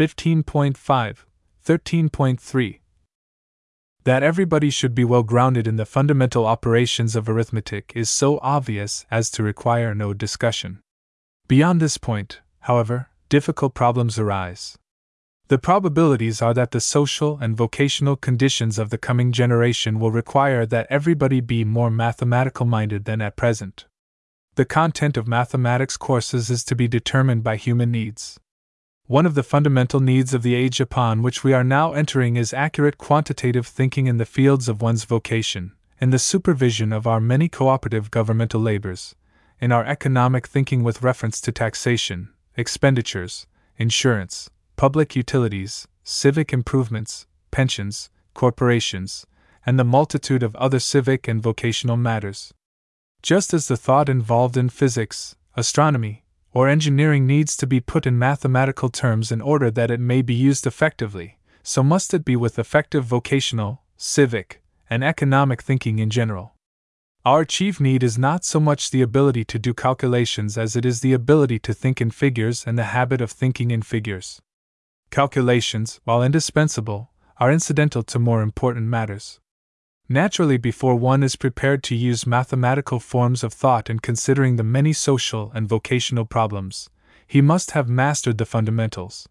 [SPEAKER 2] 15.5, 13.3. That everybody should be well grounded in the fundamental operations of arithmetic is so obvious as to require no discussion. Beyond this point, however, difficult problems arise. The probabilities are that the social and vocational conditions of the coming generation will require that everybody be more mathematical minded than at present. The content of mathematics courses is to be determined by human needs. One of the fundamental needs of the age upon which we are now entering is accurate quantitative thinking in the fields of one's vocation, in the supervision of our many cooperative governmental labors, in our economic thinking with reference to taxation, expenditures, insurance, public utilities, civic improvements, pensions, corporations, and the multitude of other civic and vocational matters. Just as the thought involved in physics, astronomy, or engineering needs to be put in mathematical terms in order that it may be used effectively, so must it be with effective vocational, civic, and economic thinking in general. Our chief need is not so much the ability to do calculations as it is the ability to think in figures and the habit of thinking in figures. Calculations, while indispensable, are incidental to more important matters. Naturally, before one is prepared to use mathematical forms of thought in considering the many social and vocational problems, he must have mastered the fundamentals.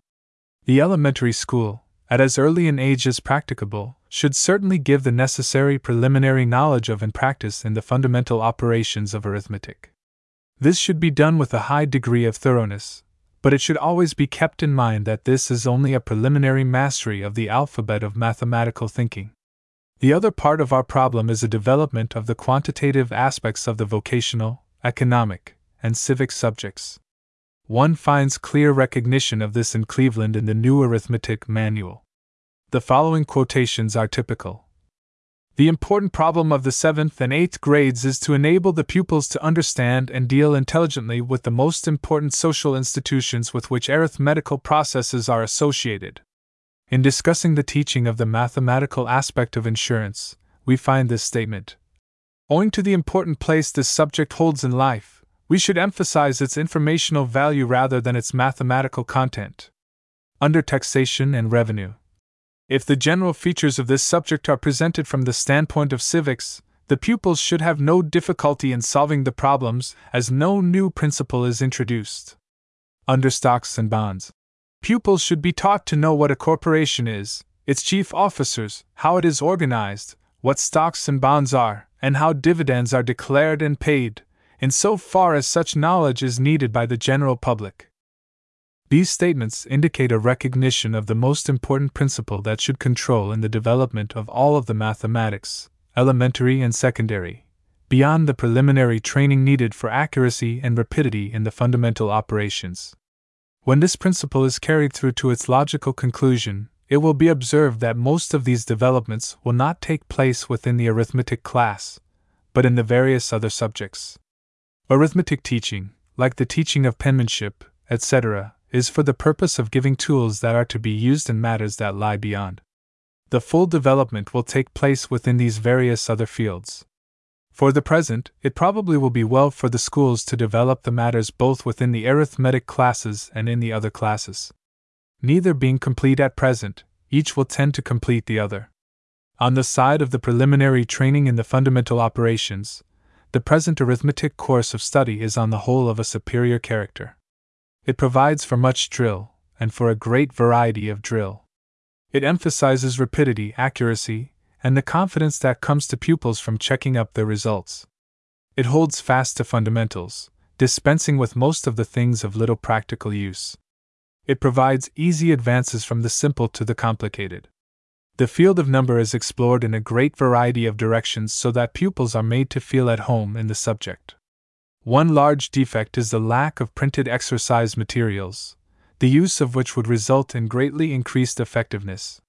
[SPEAKER 2] The elementary school, at as early an age as practicable, should certainly give the necessary preliminary knowledge of and practice in the fundamental operations of arithmetic. This should be done with a high degree of thoroughness, but it should always be kept in mind that this is only a preliminary mastery of the alphabet of mathematical thinking. The other part of our problem is a development of the quantitative aspects of the vocational, economic, and civic subjects. One finds clear recognition of this in Cleveland in the New Arithmetic Manual. The following quotations are typical. The important problem of the seventh and eighth grades is to enable the pupils to understand and deal intelligently with the most important social institutions with which arithmetical processes are associated. In discussing the teaching of the mathematical aspect of insurance, we find this statement. Owing to the important place this subject holds in life, we should emphasize its informational value rather than its mathematical content. Under taxation and revenue. If the general features of this subject are presented from the standpoint of civics, the pupils should have no difficulty in solving the problems, as no new principle is introduced. under stocks and bonds. Pupils should be taught to know what a corporation is, its chief officers, how it is organized, what stocks and bonds are, and how dividends are declared and paid, in so far as such knowledge is needed by the general public. These statements indicate a recognition of the most important principle that should control in the development of all of the mathematics, elementary and secondary, beyond the preliminary training needed for accuracy and rapidity in the fundamental operations. When this principle is carried through to its logical conclusion, it will be observed that most of these developments will not take place within the arithmetic class, but in the various other subjects. Arithmetic teaching, like the teaching of penmanship, etc., is for the purpose of giving tools that are to be used in matters that lie beyond. The full development will take place within these various other fields. For the present, it probably will be well for the schools to develop the matters both within the arithmetic classes and in the other classes. Neither being complete at present, each will tend to complete the other. On the side of the preliminary training in the fundamental operations, the present arithmetic course of study is on the whole of a superior character. It provides for much drill, and for a great variety of drill. It emphasizes rapidity, accuracy, and the confidence that comes to pupils from checking up their results. It holds fast to fundamentals, dispensing with most of the things of little practical use. It provides easy advances from the simple to the complicated. The field of number is explored in a great variety of directions so that pupils are made to feel at home in the subject. One large defect is the lack of printed exercise materials, the use of which would result in greatly increased effectiveness.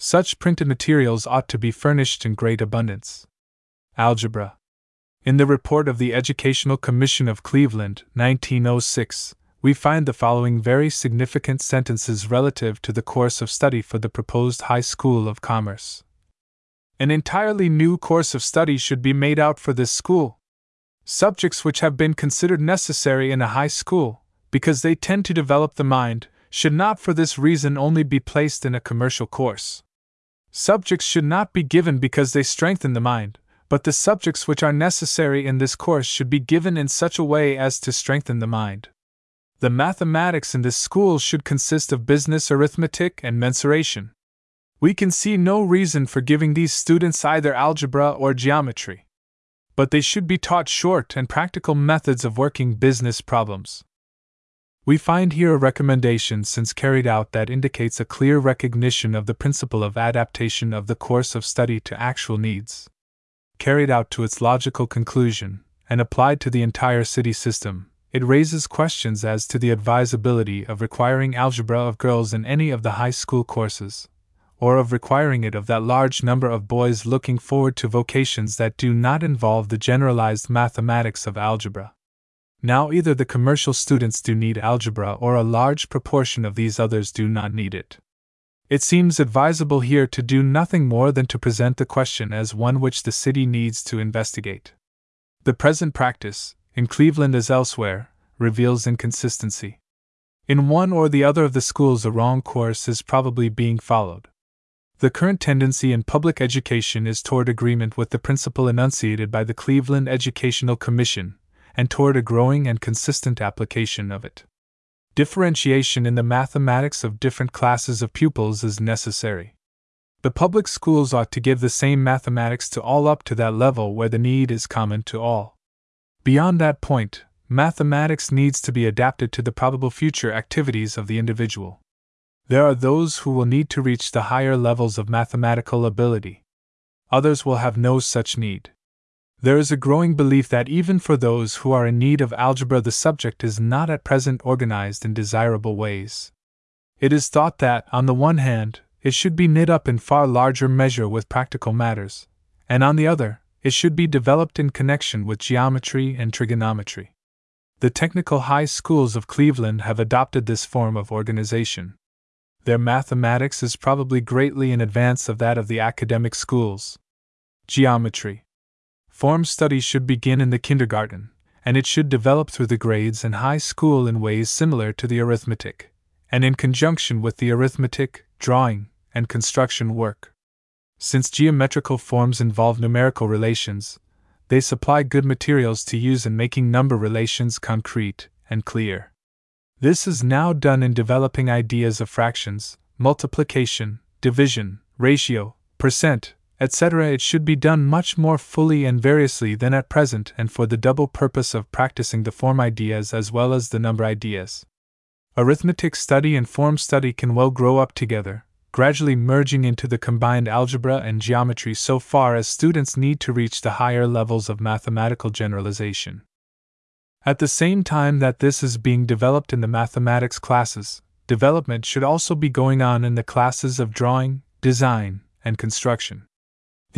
[SPEAKER 2] Such printed materials ought to be furnished in great abundance. Algebra. In the report of the Educational Commission of Cleveland, 1906, we find the following very significant sentences relative to the course of study for the proposed High School of Commerce. An entirely new course of study should be made out for this school. Subjects which have been considered necessary in a high school, because they tend to develop the mind, should not for this reason only be placed in a commercial course. Subjects should not be given because they strengthen the mind, but the subjects which are necessary in this course should be given in such a way as to strengthen the mind. The mathematics in this school should consist of business arithmetic and mensuration. We can see no reason for giving these students either algebra or geometry. But they should be taught short and practical methods of working business problems. We find here a recommendation since carried out that indicates a clear recognition of the principle of adaptation of the course of study to actual needs. Carried out to its logical conclusion, and applied to the entire city system, it raises questions as to the advisability of requiring algebra of girls in any of the high school courses, or of requiring it of that large number of boys looking forward to vocations that do not involve the generalized mathematics of algebra. Now, either the commercial students do need algebra or a large proportion of these others do not need it. It seems advisable here to do nothing more than to present the question as one which the city needs to investigate. The present practice, in Cleveland as elsewhere, reveals inconsistency. In one or the other of the schools, a wrong course is probably being followed. The current tendency in public education is toward agreement with the principle enunciated by the Cleveland Educational Commission, and toward a growing and consistent application of it. Differentiation in the mathematics of different classes of pupils is necessary. The public schools ought to give the same mathematics to all up to that level where the need is common to all. Beyond that point, mathematics needs to be adapted to the probable future activities of the individual. There are those who will need to reach the higher levels of mathematical ability. Others will have no such need. There is a growing belief that even for those who are in need of algebra, the subject is not at present organized in desirable ways. It is thought that, on the one hand, it should be knit up in far larger measure with practical matters, and on the other, it should be developed in connection with geometry and trigonometry. The technical high schools of Cleveland have adopted this form of organization. Their mathematics is probably greatly in advance of that of the academic schools. Geometry, Form study should begin in the kindergarten, and it should develop through the grades and high school in ways similar to the arithmetic, and in conjunction with the arithmetic, drawing, and construction work. Since geometrical forms involve numerical relations, they supply good materials to use in making number relations concrete and clear. This is now done in developing ideas of fractions, multiplication, division, ratio, percent, etc. It should be done much more fully and variously than at present, and for the double purpose of practicing the form ideas as well as the number ideas. Arithmetic study and form study can well grow up together, gradually merging into the combined algebra and geometry so far as students need to reach the higher levels of mathematical generalization. At the same time that this is being developed in the mathematics classes, development should also be going on in the classes of drawing, design, and construction.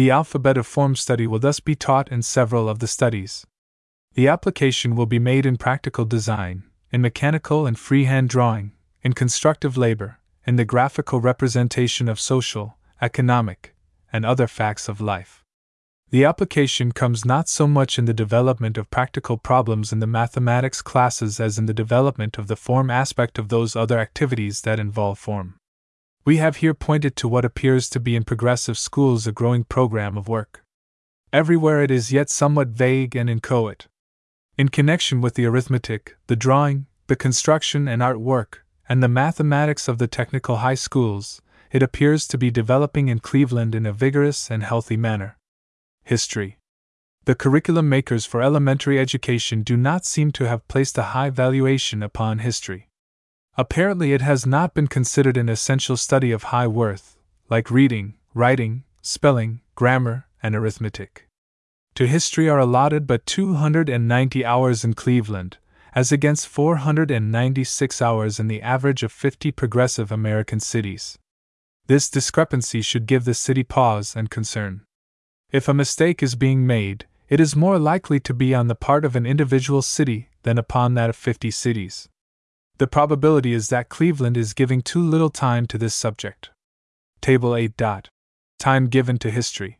[SPEAKER 2] The alphabet of form study will thus be taught in several of the studies. The application will be made in practical design, in mechanical and freehand drawing, in constructive labor, in the graphical representation of social, economic, and other facts of life. The application comes not so much in the development of practical problems in the mathematics classes as in the development of the form aspect of those other activities that involve form. We have here pointed to what appears to be in progressive schools a growing program of work. Everywhere it is yet somewhat vague and inchoate. In connection with the arithmetic, the drawing, the construction and art work, and the mathematics of the technical high schools, it appears to be developing in Cleveland in a vigorous and healthy manner. History The curriculum makers for elementary education do not seem to have placed a high valuation upon history. Apparently, it has not been considered an essential study of high worth, like reading, writing, spelling, grammar, and arithmetic. To history are allotted but 290 hours in Cleveland, as against 496 hours in the average of 50 progressive American cities. This discrepancy should give the city pause and concern. If a mistake is being made, it is more likely to be on the part of an individual city than upon that of 50 cities. The probability is that Cleveland is giving too little time to this subject. Table 8. Dot. Time given to history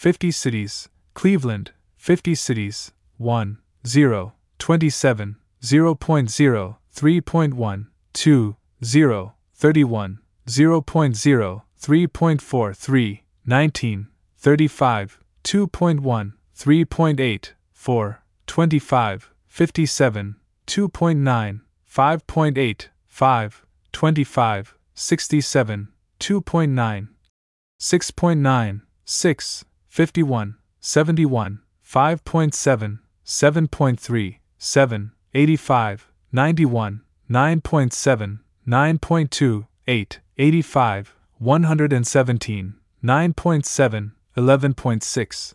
[SPEAKER 2] 50 cities, Cleveland, 50 cities, 1, 0, 27, 0.0, 3.1, 2, 0, 31, 0.0, 3.43, 19, 35, 2.1, 3.8, 4, 25, 57, 2.9, 5.8, 5, 25, 67, 2.9, 6.9, 6, 51, 71, 5.7, 7.3, 7, 85, 91, 9.7, 9.2, 8, 85, 117, 9.7, 11.6,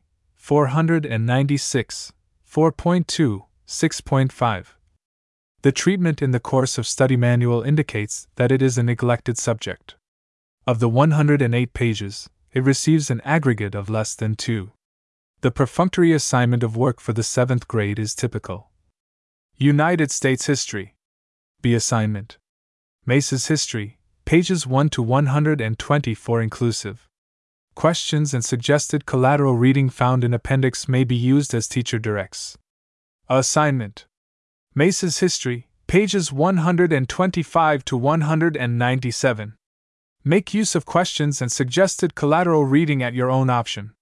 [SPEAKER 2] 496, 4.2, 6.5. The treatment in the course of study manual indicates that it is a neglected subject. Of the 108 pages, it receives an aggregate of less than 2. The perfunctory assignment of work for the 7th grade is typical. United States History. B assignment. Mace's History, pages 1 to 124 inclusive. Questions and suggested collateral reading found in appendix may be used as teacher directs. Assignment Mace's History, pages 125 to 197. Make use of questions and suggested collateral reading at your own option.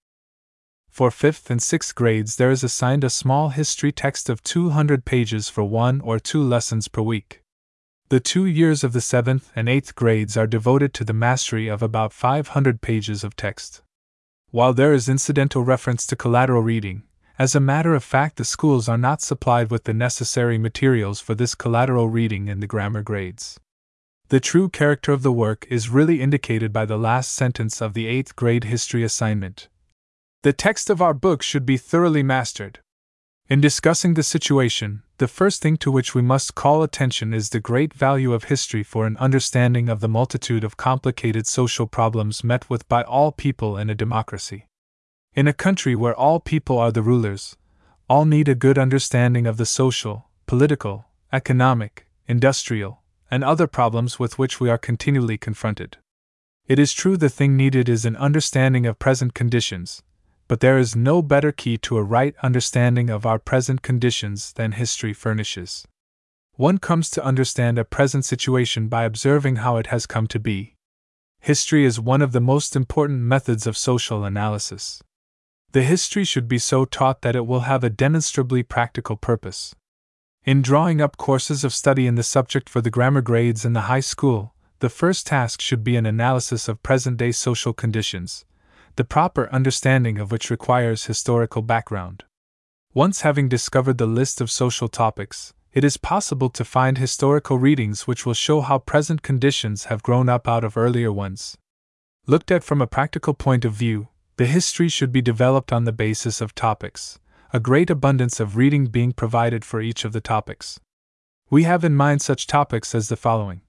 [SPEAKER 2] For 5th and 6th grades, there is assigned a small history text of 200 pages for one or two lessons per week. The two years of the seventh and eighth grades are devoted to the mastery of about 500 pages of text. While there is incidental reference to collateral reading, as a matter of fact, the schools are not supplied with the necessary materials for this collateral reading in the grammar grades. The true character of the work is really indicated by the last sentence of the 8th grade history assignment. The text of our book should be thoroughly mastered. In discussing the situation, the first thing to which we must call attention is the great value of history for an understanding of the multitude of complicated social problems met with by all people in a democracy. In a country where all people are the rulers, all need a good understanding of the social, political, economic, industrial, and other problems with which we are continually confronted. It is true the thing needed is an understanding of present conditions, but there is no better key to a right understanding of our present conditions than history furnishes. One comes to understand a present situation by observing how it has come to be. History is one of the most important methods of social analysis. The history should be so taught that it will have a demonstrably practical purpose. In drawing up courses of study in the subject for the grammar grades in the high school, the first task should be an analysis of present day social conditions, the proper understanding of which requires historical background. Once having discovered the list of social topics, it is possible to find historical readings which will show how present conditions have grown up out of earlier ones. Looked at from a practical point of view, the history should be developed on the basis of topics, a great abundance of reading being provided for each of the topics. We have in mind such topics as the following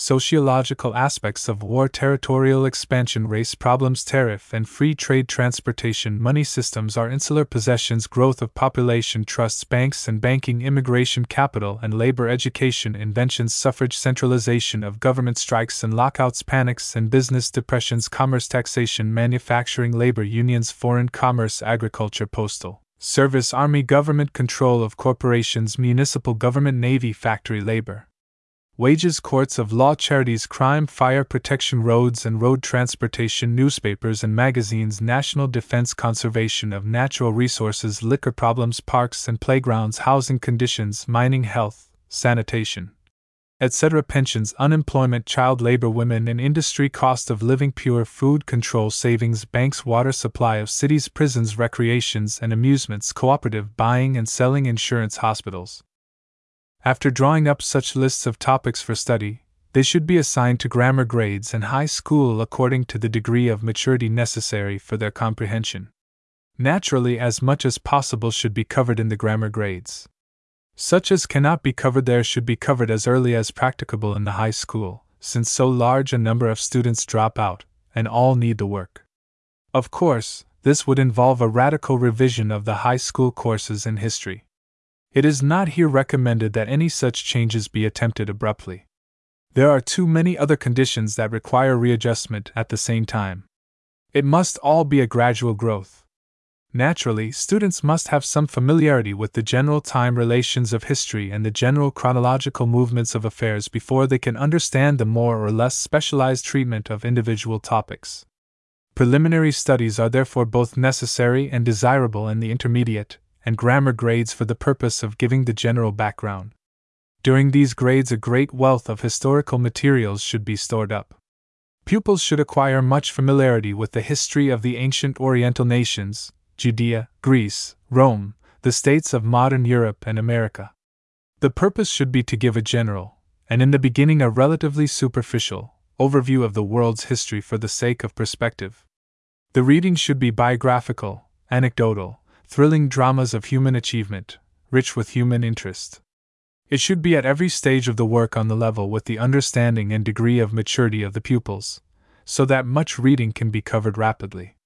[SPEAKER 2] sociological aspects of war, territorial expansion, race problems, tariff and free trade, transportation, money systems, our insular possessions, growth of population, trusts, banks and banking, immigration, capital and labor, education, inventions, suffrage, centralization of government, strikes and lockouts, panics and business depressions, commerce, taxation, manufacturing, labor unions, foreign commerce, agriculture, postal. Service, Army, government control of corporations, municipal government, Navy, factory labor wages, courts of law, charities, crime, fire protection, roads and road transportation, newspapers and magazines, national defense, conservation of natural resources, liquor problems, parks and playgrounds, housing conditions, mining, health, sanitation, etc., pensions, unemployment, child labor, women and industry, cost of living, pure food control, savings, banks, water supply of cities, prisons, recreations and amusements, cooperative buying and selling, insurance, hospitals. After drawing up such lists of topics for study, they should be assigned to grammar grades and high school according to the degree of maturity necessary for their comprehension. Naturally, as much as possible should be covered in the grammar grades. Such as cannot be covered there should be covered as early as practicable in the high school, since so large a number of students drop out, and all need the work. Of course, this would involve a radical revision of the high school courses in history. It is not here recommended that any such changes be attempted abruptly. There are too many other conditions that require readjustment at the same time. It must all be a gradual growth. Naturally, students must have some familiarity with the general time relations of history and the general chronological movements of affairs before they can understand the more or less specialized treatment of individual topics. Preliminary studies are therefore both necessary and desirable in the intermediate and grammar grades for the purpose of giving the general background. During these grades, a great wealth of historical materials should be stored up. Pupils should acquire much familiarity with the history of the ancient Oriental nations Judea, Greece, Rome, the states of modern Europe and America. The purpose should be to give a general, and in the beginning a relatively superficial, overview of the world's history for the sake of perspective. The reading should be biographical, anecdotal, thrilling dramas of human achievement, rich with human interest. It should be at every stage of the work on the level with the understanding and degree of maturity of the pupils, so that much reading can be covered rapidly.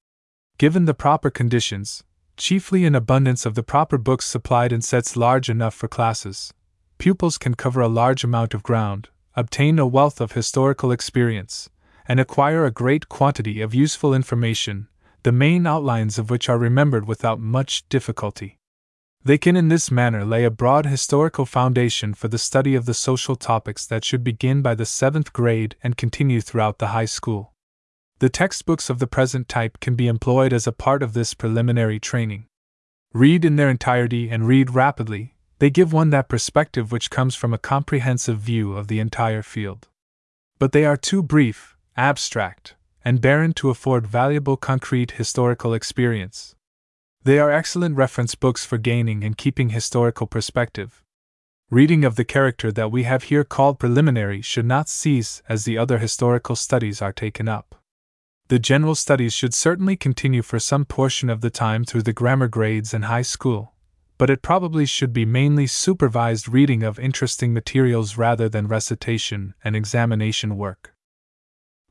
[SPEAKER 2] Given the proper conditions, chiefly an abundance of the proper books supplied in sets large enough for classes, pupils can cover a large amount of ground, obtain a wealth of historical experience, and acquire a great quantity of useful information the main outlines of which are remembered without much difficulty. They can in this manner lay a broad historical foundation for the study of the social topics that should begin by the seventh grade and continue throughout the high school. The textbooks of the present type can be employed as a part of this preliminary training. Read in their entirety and read rapidly, they give one that perspective which comes from a comprehensive view of the entire field. But they are too brief, abstract, and barren to afford valuable concrete historical experience. They are excellent reference books for gaining and keeping historical perspective. Reading of the character that we have here called preliminary should not cease as the other historical studies are taken up. The general studies should certainly continue for some portion of the time through the grammar grades and high school, but it probably should be mainly supervised reading of interesting materials rather than recitation and examination work.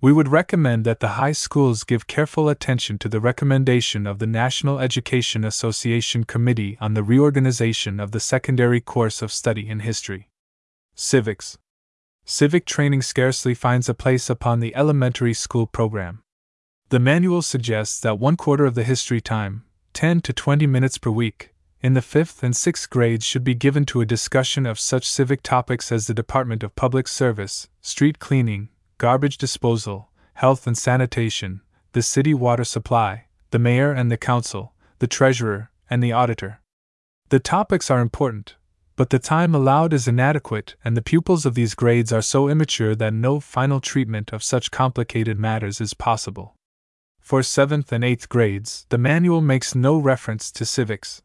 [SPEAKER 2] We would recommend that the high schools give careful attention to the recommendation of the National Education Association Committee on the reorganization of the secondary course of study in history. Civics. Civic training scarcely finds a place upon the elementary school program. The manual suggests that one quarter of the history time, 10 to 20 minutes per week, in the fifth and sixth grades should be given to a discussion of such civic topics as the Department of Public Service, street cleaning, garbage disposal, health and sanitation, the city water supply, the mayor and the council, the treasurer, and the auditor. The topics are important, but the time allowed is inadequate, and the pupils of these grades are so immature that no final treatment of such complicated matters is possible. For 7th and 8th grades, the manual makes no reference to civics.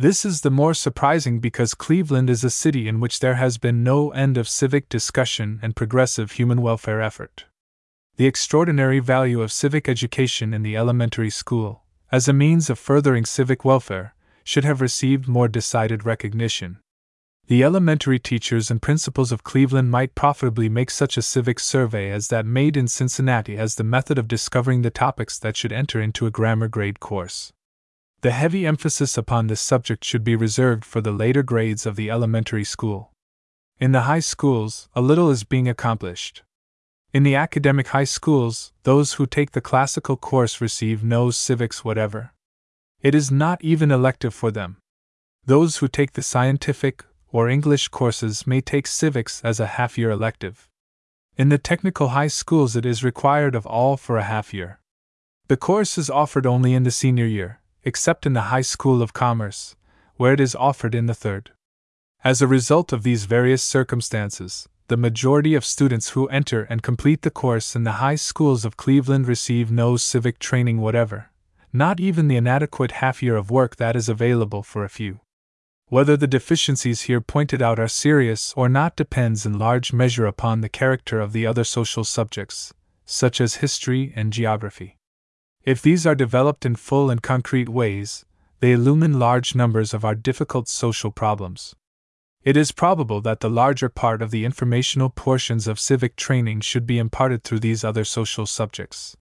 [SPEAKER 2] This is the more surprising because Cleveland is a city in which there has been no end of civic discussion and progressive human welfare effort. The extraordinary value of civic education in the elementary school, as a means of furthering civic welfare, should have received more decided recognition. The elementary teachers and principals of Cleveland might profitably make such a civic survey as that made in Cincinnati as the method of discovering the topics that should enter into a grammar grade course. The heavy emphasis upon this subject should be reserved for the later grades of the elementary school. In the high schools, a little is being accomplished. In the academic high schools, those who take the classical course receive no civics whatever. It is not even elective for them. Those who take the scientific or English courses may take civics as a half year elective. In the technical high schools, it is required of all for a half year. The course is offered only in the senior year, except in the High School of Commerce, where it is offered in the third. As a result of these various circumstances, the majority of students who enter and complete the course in the high schools of Cleveland receive no civic training whatever, not even the inadequate half year of work that is available for a few. Whether the deficiencies here pointed out are serious or not depends in large measure upon the character of the other social subjects, such as history and geography. If these are developed in full and concrete ways, they illumine large numbers of our difficult social problems. It is probable that the larger part of the informational portions of civic training should be imparted through these other social subjects.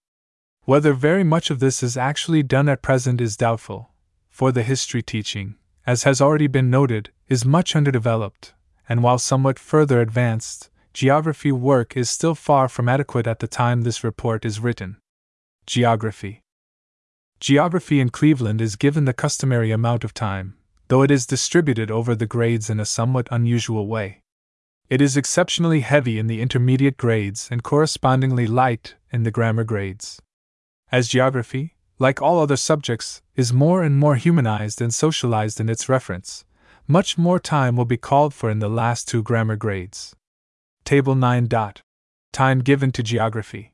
[SPEAKER 2] Whether very much of this is actually done at present is doubtful, for the history teaching, as has already been noted, is much underdeveloped, and while somewhat further advanced, geography work is still far from adequate at the time this report is written. Geography Geography in Cleveland is given the customary amount of time, though it is distributed over the grades in a somewhat unusual way. It is exceptionally heavy in the intermediate grades and correspondingly light in the grammar grades. As geography, like all other subjects, is more and more humanized and socialized in its reference, much more time will be called for in the last two grammar grades. Table 9. Time given to geography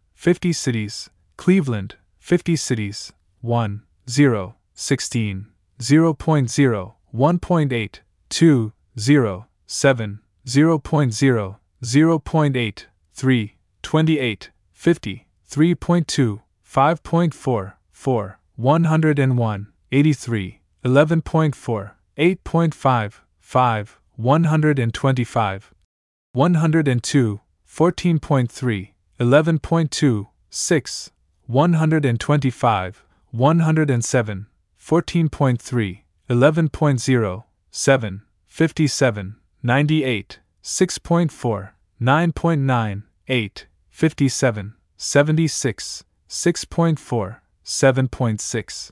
[SPEAKER 2] 50 cities, Cleveland, 50 cities, 1, 0, 16, 0.0, 1.8, 2, 0, 7, 0.0, 0.8, 3, 28, 50, 3.2, 5.4, 4, 101, 83, 11.4, 8.5, 5, 125, 102, 14.3, 11.2, 6, 125, 107, 14.3, 11.0, 7, 57, 98, 6.4, 9.9, 8, 57, 76, 6.4, 7.6.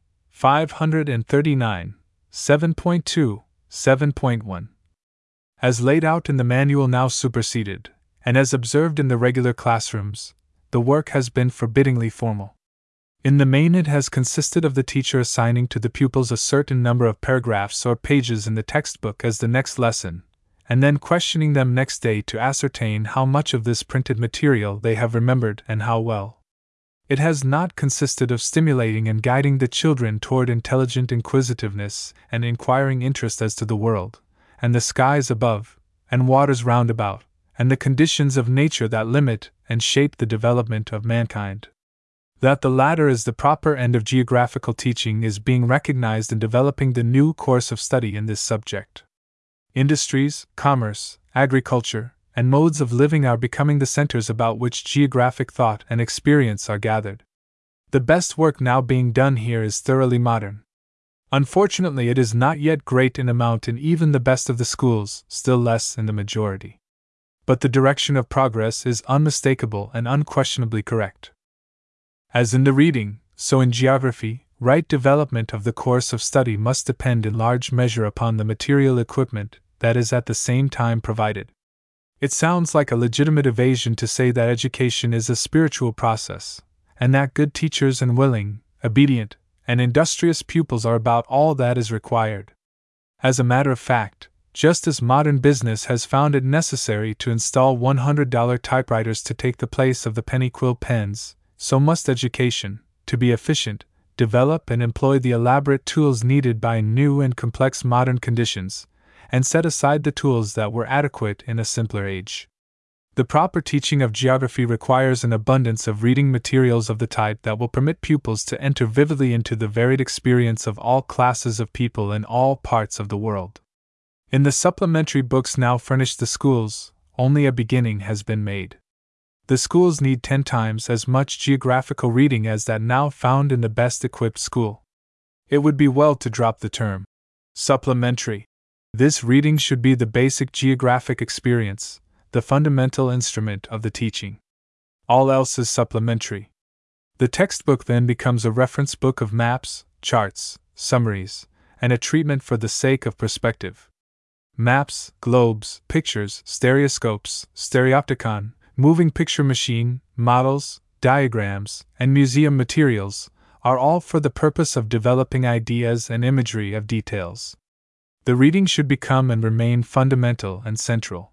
[SPEAKER 2] 539, 7.2, 7.1. As laid out in the manual now superseded, and as observed in the regular classrooms, the work has been forbiddingly formal. In the main, it has consisted of the teacher assigning to the pupils a certain number of paragraphs or pages in the textbook as the next lesson, and then questioning them next day to ascertain how much of this printed material they have remembered and how well. It has not consisted of stimulating and guiding the children toward intelligent inquisitiveness and inquiring interest as to the world, and the skies above, and waters round about, and the conditions of nature that limit and shape the development of mankind. That the latter is the proper end of geographical teaching is being recognized in developing the new course of study in this subject. Industries, commerce, agriculture, and modes of living are becoming the centers about which geographic thought and experience are gathered. The best work now being done here is thoroughly modern. Unfortunately, it is not yet great in amount in even the best of the schools, still less in the majority. But the direction of progress is unmistakable and unquestionably correct. As in the reading, so in geography, right development of the course of study must depend in large measure upon the material equipment that is at the same time provided. It sounds like a legitimate evasion to say that education is a spiritual process, and that good teachers and willing, obedient, and industrious pupils are about all that is required. As a matter of fact, just as modern business has found it necessary to install $100 typewriters to take the place of the penny quill pens, so must education, to be efficient, develop and employ the elaborate tools needed by new and complex modern conditions, and set aside the tools that were adequate in a simpler age. The proper teaching of geography requires an abundance of reading materials of the type that will permit pupils to enter vividly into the varied experience of all classes of people in all parts of the world. In the supplementary books now furnished the schools, only a beginning has been made. The schools need ten times as much geographical reading as that now found in the best equipped school. It would be well to drop the term supplementary this reading should be the basic geographic experience, the fundamental instrument of the teaching. All else is supplementary. The textbook then becomes a reference book of maps, charts, summaries, and a treatment for the sake of perspective. Maps, globes, pictures, stereoscopes, stereopticon, moving picture machine, models, diagrams, and museum materials are all for the purpose of developing ideas and imagery of details. The reading should become and remain fundamental and central.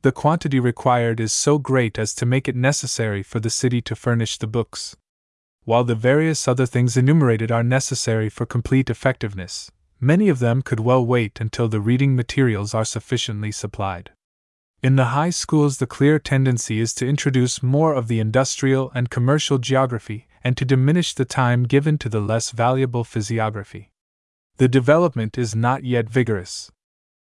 [SPEAKER 2] The quantity required is so great as to make it necessary for the city to furnish the books. While the various other things enumerated are necessary for complete effectiveness, many of them could well wait until the reading materials are sufficiently supplied. In the high schools, the clear tendency is to introduce more of the industrial and commercial geography and to diminish the time given to the less valuable physiography. The development is not yet vigorous.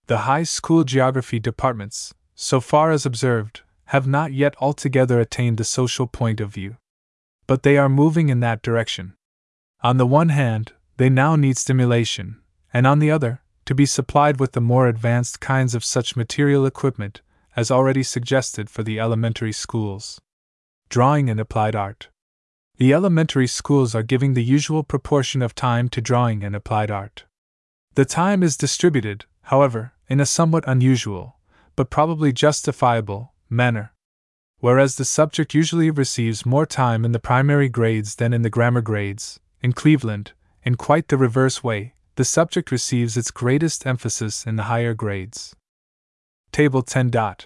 [SPEAKER 2] The high school geography departments, so far as observed, have not yet altogether attained the social point of view. But they are moving in that direction. On the one hand, they now need stimulation, and on the other, to be supplied with the more advanced kinds of such material equipment as already suggested for the elementary schools. Drawing and applied art. The elementary schools are giving the usual proportion of time to drawing and applied art. The time is distributed, however, in a somewhat unusual, but probably justifiable, manner. Whereas the subject usually receives more time in the primary grades than in the grammar grades, in Cleveland, in quite the reverse way, the subject receives its greatest emphasis in the higher grades. Table 10. Dot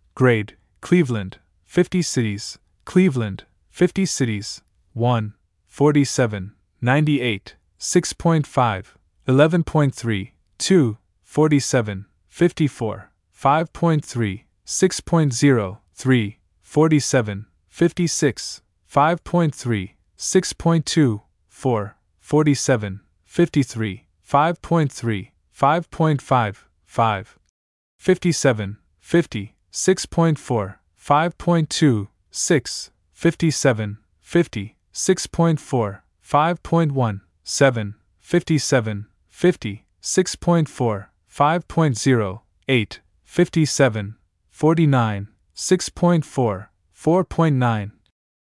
[SPEAKER 2] grade Cleveland 50 cities Cleveland 50 cities 1 47 98 6.5 11.3 2 47 54 5.3 6.0 3 47 56 5.3 6.2 4 47 53 5.3 5.5 5 57 50 6.4 5.2 6 57 50 6.4 5.1 7 57 50 6.4 5.0 8 57 49 6.4 4.9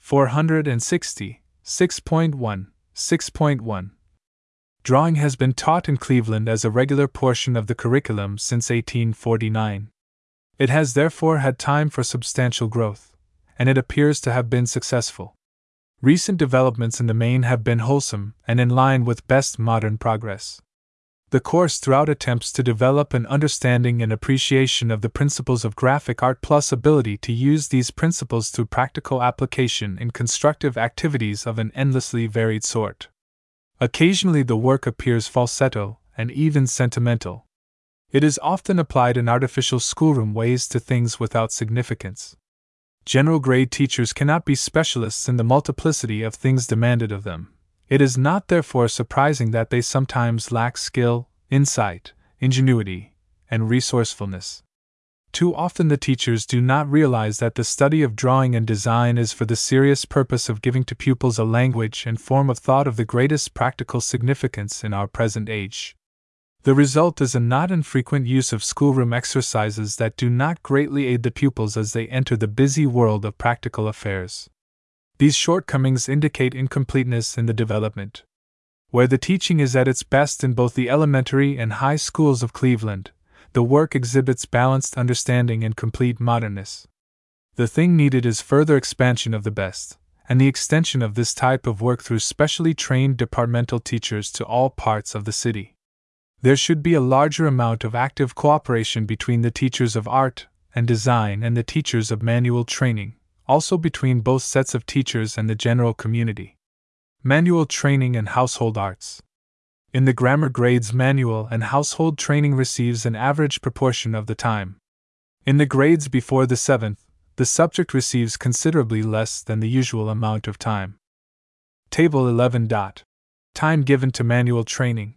[SPEAKER 2] 460 6.1 6.1 Drawing has been taught in Cleveland as a regular portion of the curriculum since 1849. It has therefore had time for substantial growth, and it appears to have been successful. Recent developments in the main have been wholesome and in line with best modern progress. The course throughout attempts to develop an understanding and appreciation of the principles of graphic art plus ability to use these principles through practical application in constructive activities of an endlessly varied sort. Occasionally, the work appears falsetto and even sentimental. It is often applied in artificial schoolroom ways to things without significance. General grade teachers cannot be specialists in the multiplicity of things demanded of them. It is not therefore surprising that they sometimes lack skill, insight, ingenuity, and resourcefulness. Too often the teachers do not realize that the study of drawing and design is for the serious purpose of giving to pupils a language and form of thought of the greatest practical significance in our present age. The result is a not infrequent use of schoolroom exercises that do not greatly aid the pupils as they enter the busy world of practical affairs. These shortcomings indicate incompleteness in the development. Where the teaching is at its best in both the elementary and high schools of Cleveland, the work exhibits balanced understanding and complete modernness. The thing needed is further expansion of the best, and the extension of this type of work through specially trained departmental teachers to all parts of the city. There should be a larger amount of active cooperation between the teachers of art and design and the teachers of manual training, also between both sets of teachers and the general community. Manual training and household arts. In the grammar grades, manual and household training receives an average proportion of the time. In the grades before the seventh, the subject receives considerably less than the usual amount of time. Table 11. Time given to manual training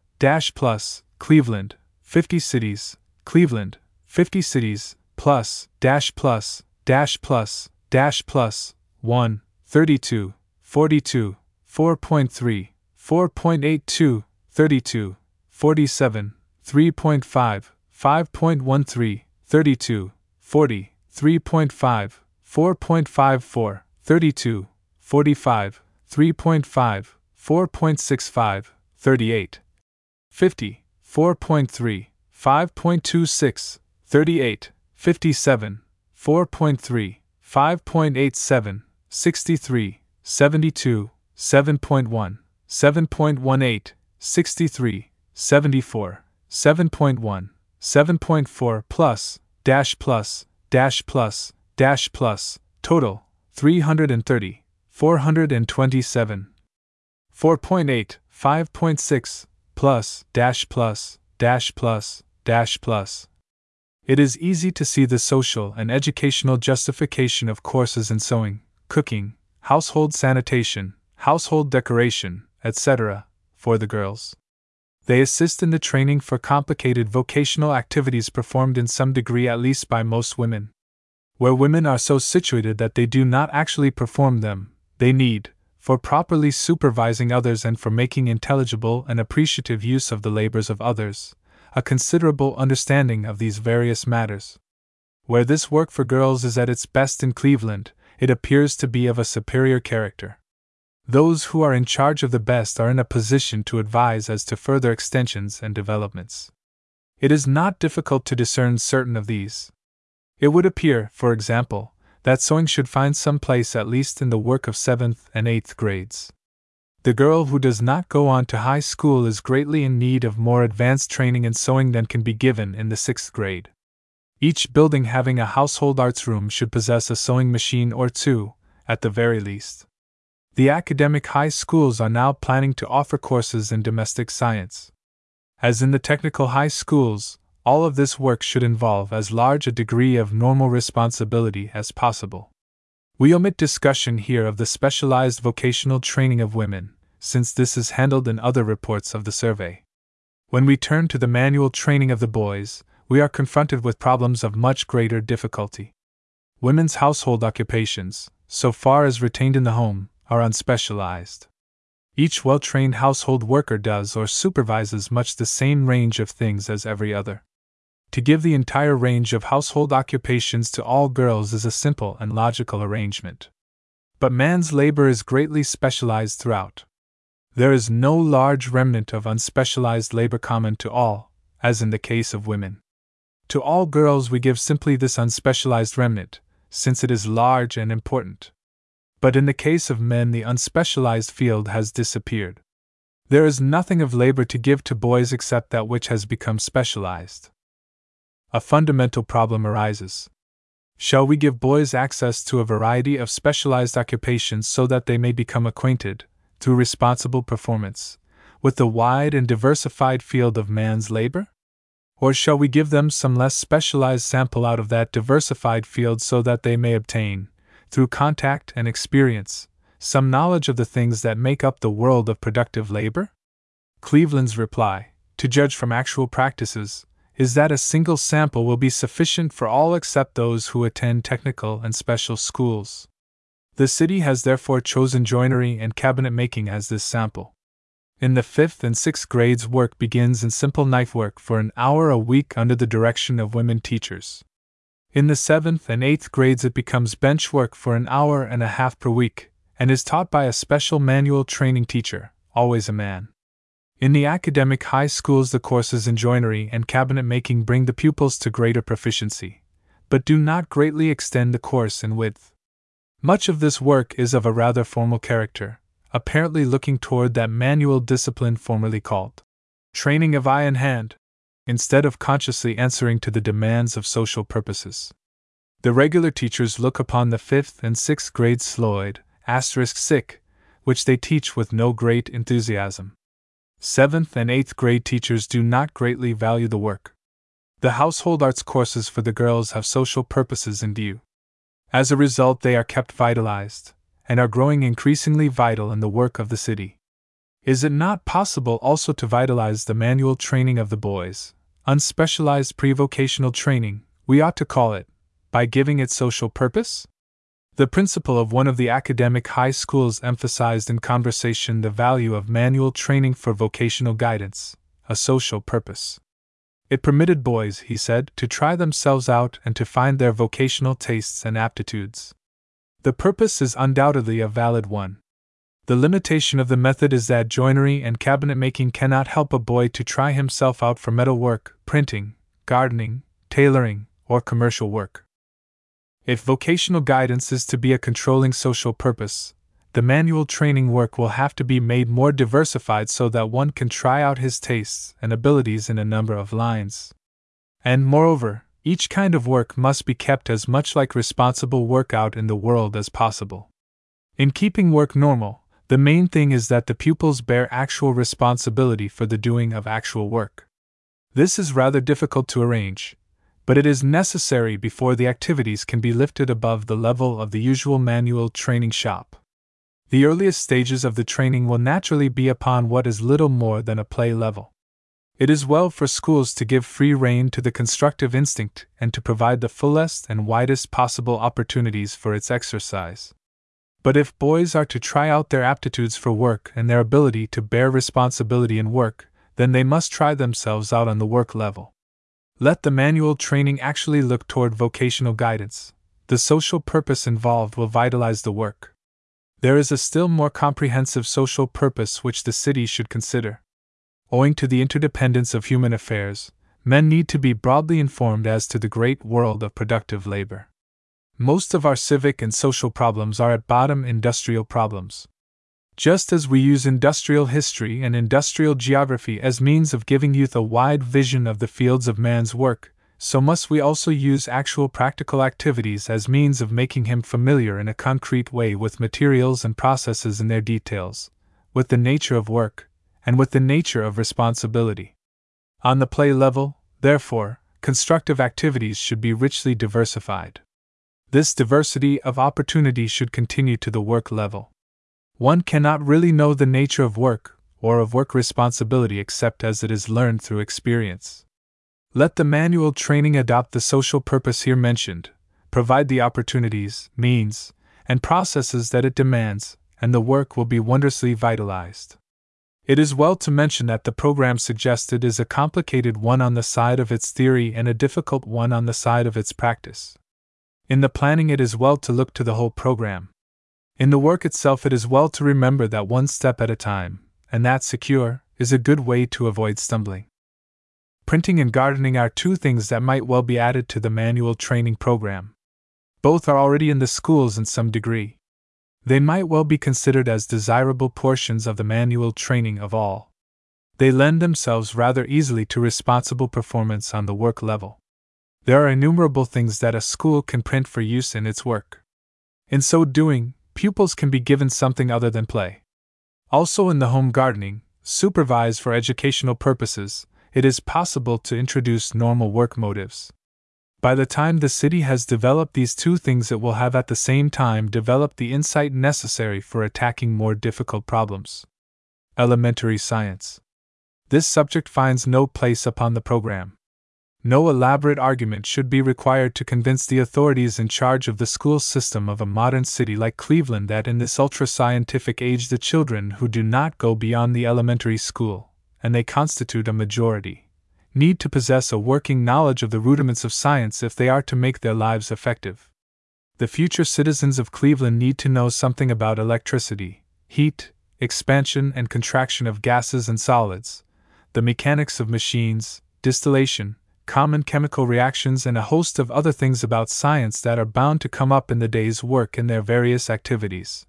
[SPEAKER 2] dash plus Cleveland 50 cities Cleveland 50 cities plus dash plus dash plus dash plus 1 32 42 4.3 4.82 32 47 3.5 5.13 32 40 3.5 4.54 32 45 3.5 4.65 38 50, 4.3, 5.26, 38, 57, 4.3, 5.87, 63, 72, 7.1, 7.18, 63, 74, 7.1, 7.4 plus, dash plus, dash plus, dash plus, total, 330, 427, 4.8, 5.6, plus, dash plus, dash plus, dash plus. It is easy to see the social and educational justification of courses in sewing, cooking, household sanitation, household decoration, etc., for the girls. They assist in the training for complicated vocational activities performed in some degree at least by most women. Where women are so situated that they do not actually perform them, they need, for properly supervising others and for making intelligible and appreciative use of the labors of others, a considerable understanding of these various matters. Where this work for girls is at its best in Cleveland, it appears to be of a superior character. Those who are in charge of the best are in a position to advise as to further extensions and developments. It is not difficult to discern certain of these. It would appear, for example, that sewing should find some place at least in the work of 7th and 8th grades. The girl who does not go on to high school is greatly in need of more advanced training in sewing than can be given in the 6th grade. Each building having a household arts room should possess a sewing machine or two, at the very least. The academic high schools are now planning to offer courses in domestic science. As in the technical high schools, all of this work should involve as large a degree of normal responsibility as possible. We omit discussion here of the specialized vocational training of women, since this is handled in other reports of the survey. When we turn to the manual training of the boys, we are confronted with problems of much greater difficulty. Women's household occupations, so far as retained in the home, are unspecialized. Each well trained household worker does or supervises much the same range of things as every other. To give the entire range of household occupations to all girls is a simple and logical arrangement. But man's labor is greatly specialized throughout. There is no large remnant of unspecialized labor common to all, as in the case of women. To all girls we give simply this unspecialized remnant, since it is large and important but in the case of men, the unspecialized field has disappeared. There is nothing of labor to give to boys except that which has become specialized. A fundamental problem arises. Shall we give boys access to a variety of specialized occupations so that they may become acquainted, through responsible performance, with the wide and diversified field of man's labor? Or shall we give them some less specialized sample out of that diversified field so that they may obtain, through contact and experience, some knowledge of the things that make up the world of productive labor? Cleveland's reply, to judge from actual practices, is that a single sample will be sufficient for all except those who attend technical and special schools. The city has therefore chosen joinery and cabinet making as this sample. In the fifth and sixth grades, work begins in simple knife work for an hour a week under the direction of women teachers. In the seventh and eighth grades, it becomes bench work for an hour and a half per week, and is taught by a special manual training teacher, always a man. In the academic high schools, the courses in joinery and cabinet making bring the pupils to greater proficiency, but do not greatly extend the course in width. Much of this work is of a rather formal character, apparently looking toward that manual discipline formerly called training of eye and hand, instead of consciously answering to the demands of social purposes. The regular teachers look upon the fifth and sixth grade Sloyd, asterisk sick, which they teach with no great enthusiasm. Seventh and eighth grade teachers do not greatly value the work. The household arts courses for the girls have social purposes in view. As a result, they are kept vitalized, and are growing increasingly vital in the work of the city. Is it not possible also to vitalize the manual training of the boys, unspecialized pre vocational training, we ought to call it, by giving it social purpose? The principal of one of the academic high schools emphasized in conversation the value of manual training for vocational guidance, a social purpose. It permitted boys, he said, to try themselves out and to find their vocational tastes and aptitudes. The purpose is undoubtedly a valid one, the limitation of the method is that joinery and cabinet making cannot help a boy to try himself out for metal work, printing, gardening, tailoring, or commercial work. If vocational guidance is to be a controlling social purpose, the manual training work will have to be made more diversified so that one can try out his tastes and abilities in a number of lines. And moreover, each kind of work must be kept as much like responsible work out in the world as possible. In keeping work normal, the main thing is that the pupils bear actual responsibility for the doing of actual work. This is rather difficult to arrange, but it is necessary before the activities can be lifted above the level of the usual manual training shop. The earliest stages of the training will naturally be upon what is little more than a play level. It is well for schools to give free rein to the constructive instinct and to provide the fullest and widest possible opportunities for its exercise. But if boys are to try out their aptitudes for work and their ability to bear responsibility in work, then they must try themselves out on the work level. Let the manual training actually look toward vocational guidance. The social purpose involved will vitalize the work. There is a still more comprehensive social purpose which the city should consider. Owing to the interdependence of human affairs, men need to be broadly informed as to the great world of productive labor. Most of our civic and social problems are at bottom industrial problems. Just as we use industrial history and industrial geography as means of giving youth a wide vision of the fields of man's work, so must we also use actual practical activities as means of making him familiar in a concrete way with materials and processes in their details, with the nature of work, and with the nature of responsibility. On the play level, therefore, constructive activities should be richly diversified. This diversity of opportunity should continue to the work level. One cannot really know the nature of work, or of work responsibility, except as it is learned through experience. Let the manual training adopt the social purpose here mentioned, provide the opportunities, means, and processes that it demands, and the work will be wondrously vitalized. It is well to mention that the program suggested is a complicated one on the side of its theory and a difficult one on the side of its practice. In the planning, it is well to look to the whole program. In the work itself, it is well to remember that one step at a time, and that secure, is a good way to avoid stumbling. Printing and gardening are two things that might well be added to the manual training program. Both are already in the schools in some degree. They might well be considered as desirable portions of the manual training of all. They lend themselves rather easily to responsible performance on the work level. There are innumerable things that a school can print for use in its work. In so doing, pupils can be given something other than play. Also, in the home gardening, supervised for educational purposes, it is possible to introduce normal work motives. By the time the city has developed these two things, it will have at the same time developed the insight necessary for attacking more difficult problems. Elementary Science. This subject finds no place upon the program. No elaborate argument should be required to convince the authorities in charge of the school system of a modern city like Cleveland that in this ultra scientific age the children who do not go beyond the elementary school and they constitute a majority, need to possess a working knowledge of the rudiments of science if they are to make their lives effective. The future citizens of Cleveland need to know something about electricity, heat, expansion and contraction of gases and solids, the mechanics of machines, distillation, common chemical reactions, and a host of other things about science that are bound to come up in the day's work in their various activities.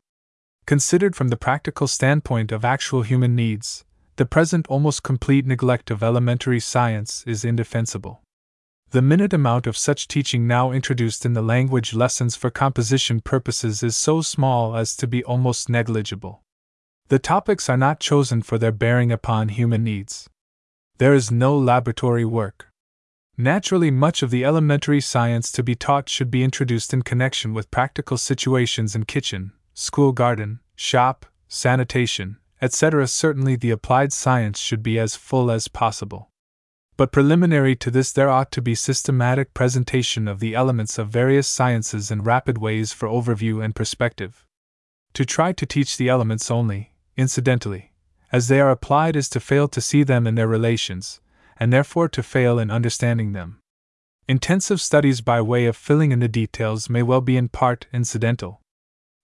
[SPEAKER 2] Considered from the practical standpoint of actual human needs, the present almost complete neglect of elementary science is indefensible. The minute amount of such teaching now introduced in the language lessons for composition purposes is so small as to be almost negligible. The topics are not chosen for their bearing upon human needs. There is no laboratory work. Naturally, much of the elementary science to be taught should be introduced in connection with practical situations in kitchen, school garden, shop, sanitation, etc. Certainly, the applied science should be as full as possible. But preliminary to this, there ought to be systematic presentation of the elements of various sciences in rapid ways for overview and perspective. To try to teach the elements only, incidentally, as they are applied is to fail to see them in their relations, and therefore to fail in understanding them. Intensive studies by way of filling in the details may well be in part incidental,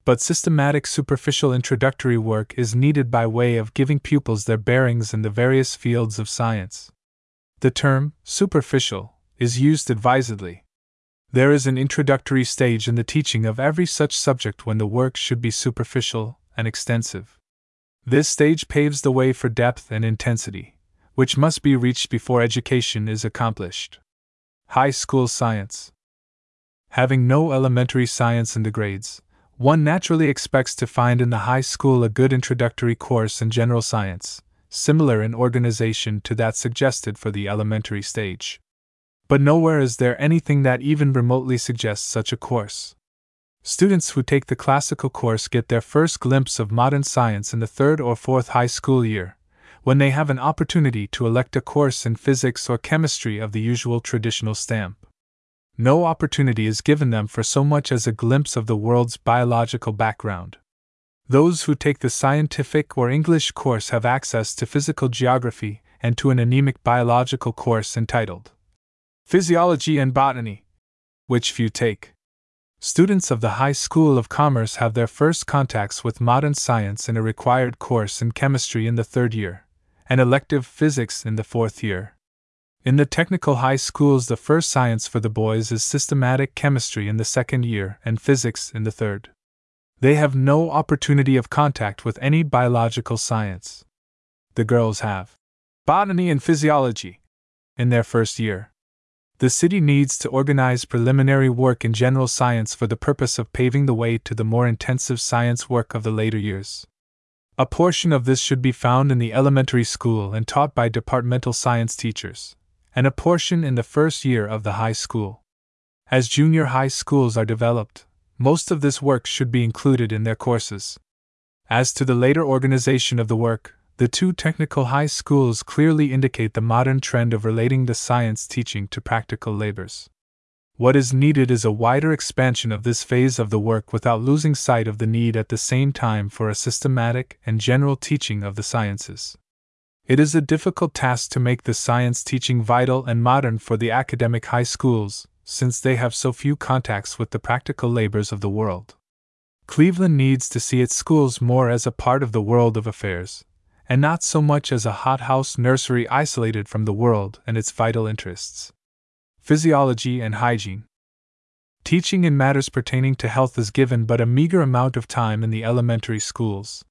[SPEAKER 2] but systematic superficial introductory work is needed by way of giving pupils their bearings in the various fields of science. The term, superficial, is used advisedly. There is an introductory stage in the teaching of every such subject when the work should be superficial and extensive. This stage paves the way for depth and intensity, which must be reached before education is accomplished. High School Science Having no elementary science in the grades, one naturally expects to find in the high school a good introductory course in general science, similar in organization to that suggested for the elementary stage. But nowhere is there anything that even remotely suggests such a course. Students who take the classical course get their first glimpse of modern science in the third or fourth high school year, when they have an opportunity to elect a course in physics or chemistry of the usual traditional stamp. No opportunity is given them for so much as a glimpse of the world's biological background. Those who take the scientific or English course have access to physical geography and to an anemic biological course entitled Physiology and Botany, which few take. Students of the High School of Commerce have their first contacts with modern science in a required course in chemistry in the third year, and elective physics in the fourth year. In the technical high schools, the first science for the boys is systematic chemistry in the second year and physics in the third. They have no opportunity of contact with any biological science. The girls have botany and physiology in their first year. The city needs to organize preliminary work in general science for the purpose of paving the way to the more intensive science work of the later years. A portion of this should be found in the elementary school and taught by departmental science teachers, and a portion in the first year of the high school. As junior high schools are developed, most of this work should be included in their courses. As to the later organization of the work, the two technical high schools clearly indicate the modern trend of relating the science teaching to practical labors. What is needed is a wider expansion of this phase of the work without losing sight of the need at the same time for a systematic and general teaching of the sciences. It is a difficult task to make the science teaching vital and modern for the academic high schools, since they have so few contacts with the practical labors of the world. Cleveland needs to see its schools more as a part of the world of affairs, and not so much as a hothouse nursery isolated from the world and its vital interests. Physiology and Hygiene Teaching in matters pertaining to health is given but a meager amount of time in the elementary schools.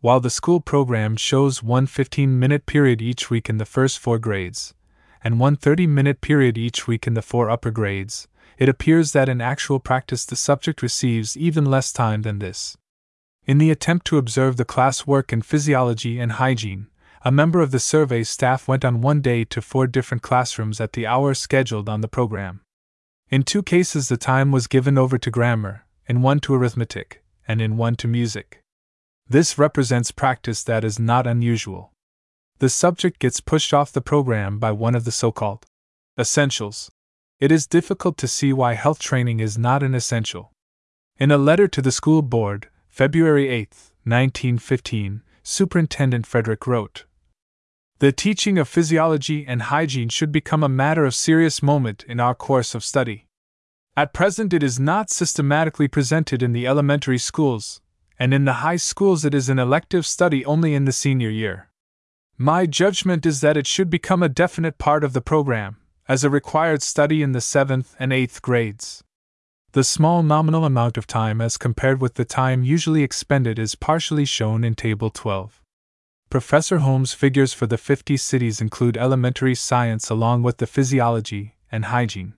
[SPEAKER 2] While the school program shows one 15 minute period each week in the first four grades, and one 30 minute period each week in the four upper grades, it appears that in actual practice the subject receives even less time than this. In the attempt to observe the class work in physiology and hygiene, a member of the survey staff went on one day to four different classrooms at the hour scheduled on the program. In two cases, the time was given over to grammar, in one to arithmetic, and in one to music. This represents practice that is not unusual. The subject gets pushed off the program by one of the so called essentials. It is difficult to see why health training is not an essential. In a letter to the school board, February 8, 1915, Superintendent Frederick wrote The teaching of physiology and hygiene should become a matter of serious moment in our course of study. At present, it is not systematically presented in the elementary schools, and in the high schools, it is an elective study only in the senior year. My judgment is that it should become a definite part of the program, as a required study in the seventh and eighth grades. The small nominal amount of time as compared with the time usually expended is partially shown in Table 12. Professor Holmes' figures for the 50 cities include elementary science along with the physiology and hygiene.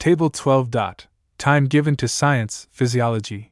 [SPEAKER 2] Table 12. Time given to science, physiology,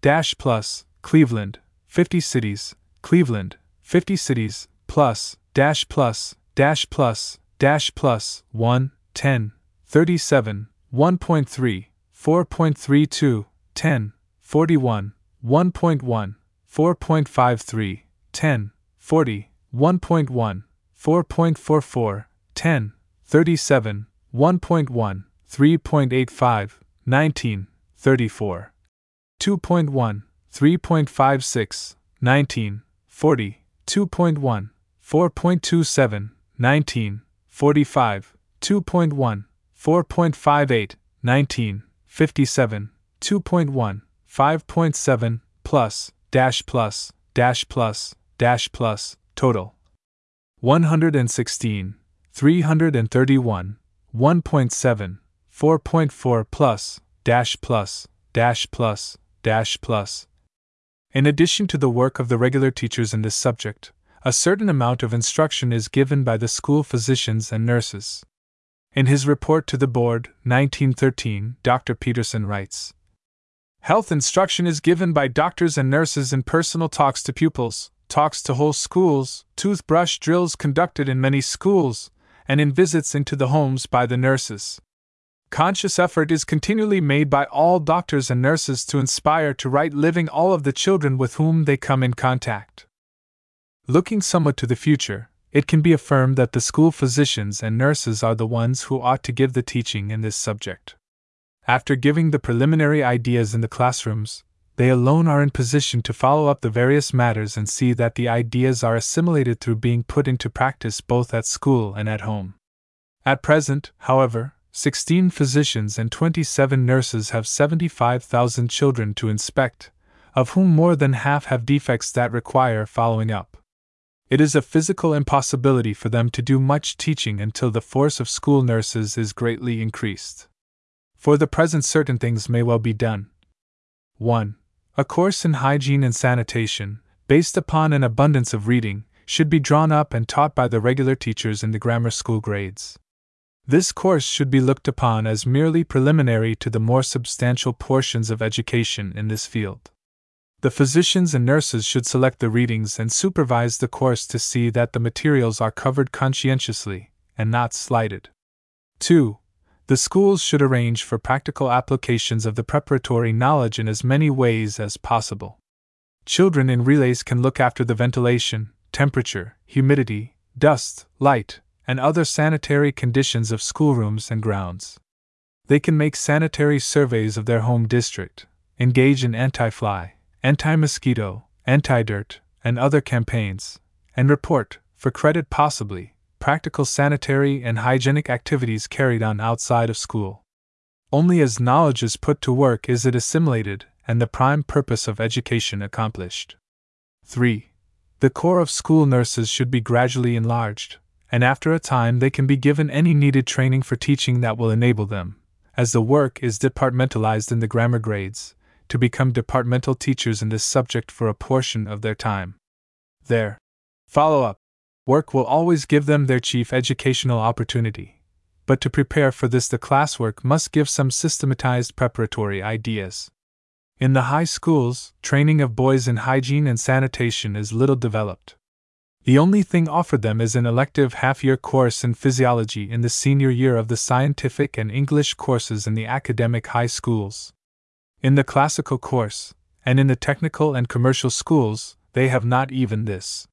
[SPEAKER 2] dash plus, Cleveland, 50 cities, Cleveland, 50 cities, plus, dash plus, dash plus, dash plus, 1, 10, 37, 1.3, 4.32, 10, 41, 1.1, 4.53, 10, 40, 1.1, 4.44, 10, 37, 1.1, 3.85, 19, 34. 2.1, 3.56, 19, 40, 2.1, 4.27, 19, 45, 2.1, 4.58, 19, 57, 2.1, 5.7, plus, dash plus, dash plus, dash plus, total. 116, 331, 1.7, 4.4 plus, dash plus, dash plus, dash plus. In addition to the work of the regular teachers in this subject, a certain amount of instruction is given by the school physicians and nurses. In his report to the board, 1913, Dr. Peterson writes Health instruction is given by doctors and nurses in personal talks to pupils, talks to whole schools, toothbrush drills conducted in many schools, and in visits into the homes by the nurses. Conscious effort is continually made by all doctors and nurses to inspire to right living all of the children with whom they come in contact. Looking somewhat to the future, it can be affirmed that the school physicians and nurses are the ones who ought to give the teaching in this subject. After giving the preliminary ideas in the classrooms, they alone are in position to follow up the various matters and see that the ideas are assimilated through being put into practice both at school and at home. At present, however, 16 physicians and 27 nurses have 75,000 children to inspect, of whom more than half have defects that require following up. It is a physical impossibility for them to do much teaching until the force of school nurses is greatly increased. For the present, certain things may well be done. 1. A course in hygiene and sanitation, based upon an abundance of reading, should be drawn up and taught by the regular teachers in the grammar school grades. This course should be looked upon as merely preliminary to the more substantial portions of education in this field. The physicians and nurses should select the readings and supervise the course to see that the materials are covered conscientiously and not slighted. 2. The schools should arrange for practical applications of the preparatory knowledge in as many ways as possible. Children in relays can look after the ventilation, temperature, humidity, dust, light, and other sanitary conditions of schoolrooms and grounds. They can make sanitary surveys of their home district, engage in anti fly, anti mosquito, anti dirt, and other campaigns, and report, for credit possibly, practical sanitary and hygienic activities carried on outside of school. Only as knowledge is put to work is it assimilated and the prime purpose of education accomplished. 3. The corps of school nurses should be gradually enlarged, and after a time they can be given any needed training for teaching that will enable them, as the work is departmentalized in the grammar grades, to become departmental teachers in this subject for a portion of their time. Their follow up work will always give them their chief educational opportunity, but to prepare for this, the classwork must give some systematized preparatory ideas. In the high schools, training of boys in hygiene and sanitation is little developed. The only thing offered them is an elective half year course in physiology in the senior year of the scientific and English courses in the academic high schools. In the classical course, and in the technical and commercial schools, they have not even this.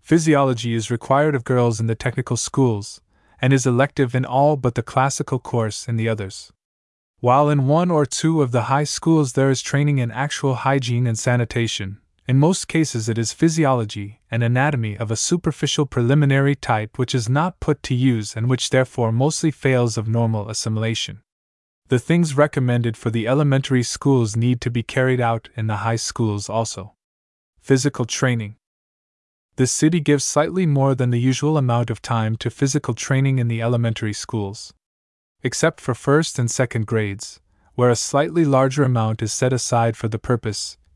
[SPEAKER 2] Physiology is required of girls in the technical schools, and is elective in all but the classical course in the others. While in one or two of the high schools there is training in actual hygiene and sanitation, in most cases it is physiology and anatomy of a superficial preliminary type which is not put to use and which therefore mostly fails of normal assimilation. The things recommended for the elementary schools need to be carried out in the high schools also. Physical training. The city gives slightly more than the usual amount of time to physical training in the elementary schools. Except for first and second grades, where a slightly larger amount is set aside for the purpose,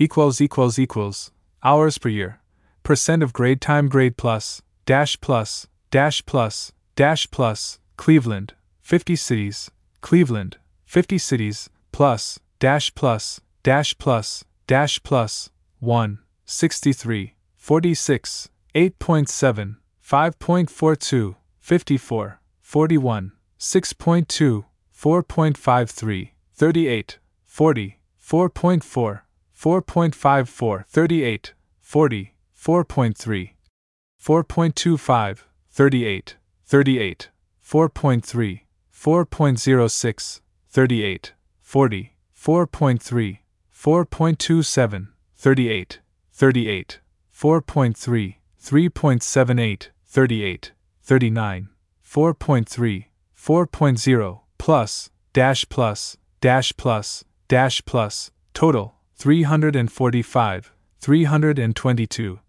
[SPEAKER 2] equals equals equals hours per year. Percent of grade time grade plus dash plus dash plus, dash plus, Cleveland, 50 cities, Cleveland, 50 cities, plus, dash plus, dash plus, dash plus, 1, 63, 46, 8.7, 5.42, 54, 41, 6.2, 4.53, 38, 40, 4.4, 4.54, 38, 40, 4.3, 4.25, 38, 38, 4.3, 4.06, 38, 40, 4.3, 4.27, 38, 38, 4.3, 3.78, 38, 39, 4.3, 4.0, plus, dash plus, dash plus, dash plus, total, 345, 322.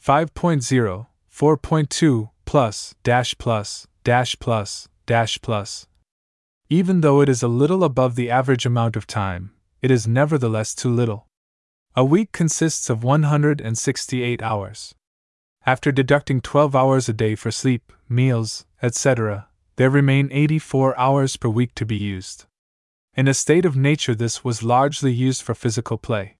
[SPEAKER 2] 5.0, 4.2, plus, dash plus, dash plus, dash plus. Even though it is a little above the average amount of time, it is nevertheless too little. A week consists of 168 hours. After deducting 12 hours a day for sleep, meals, etc., there remain 84 hours per week to be used. In a state of nature, this was largely used for physical play.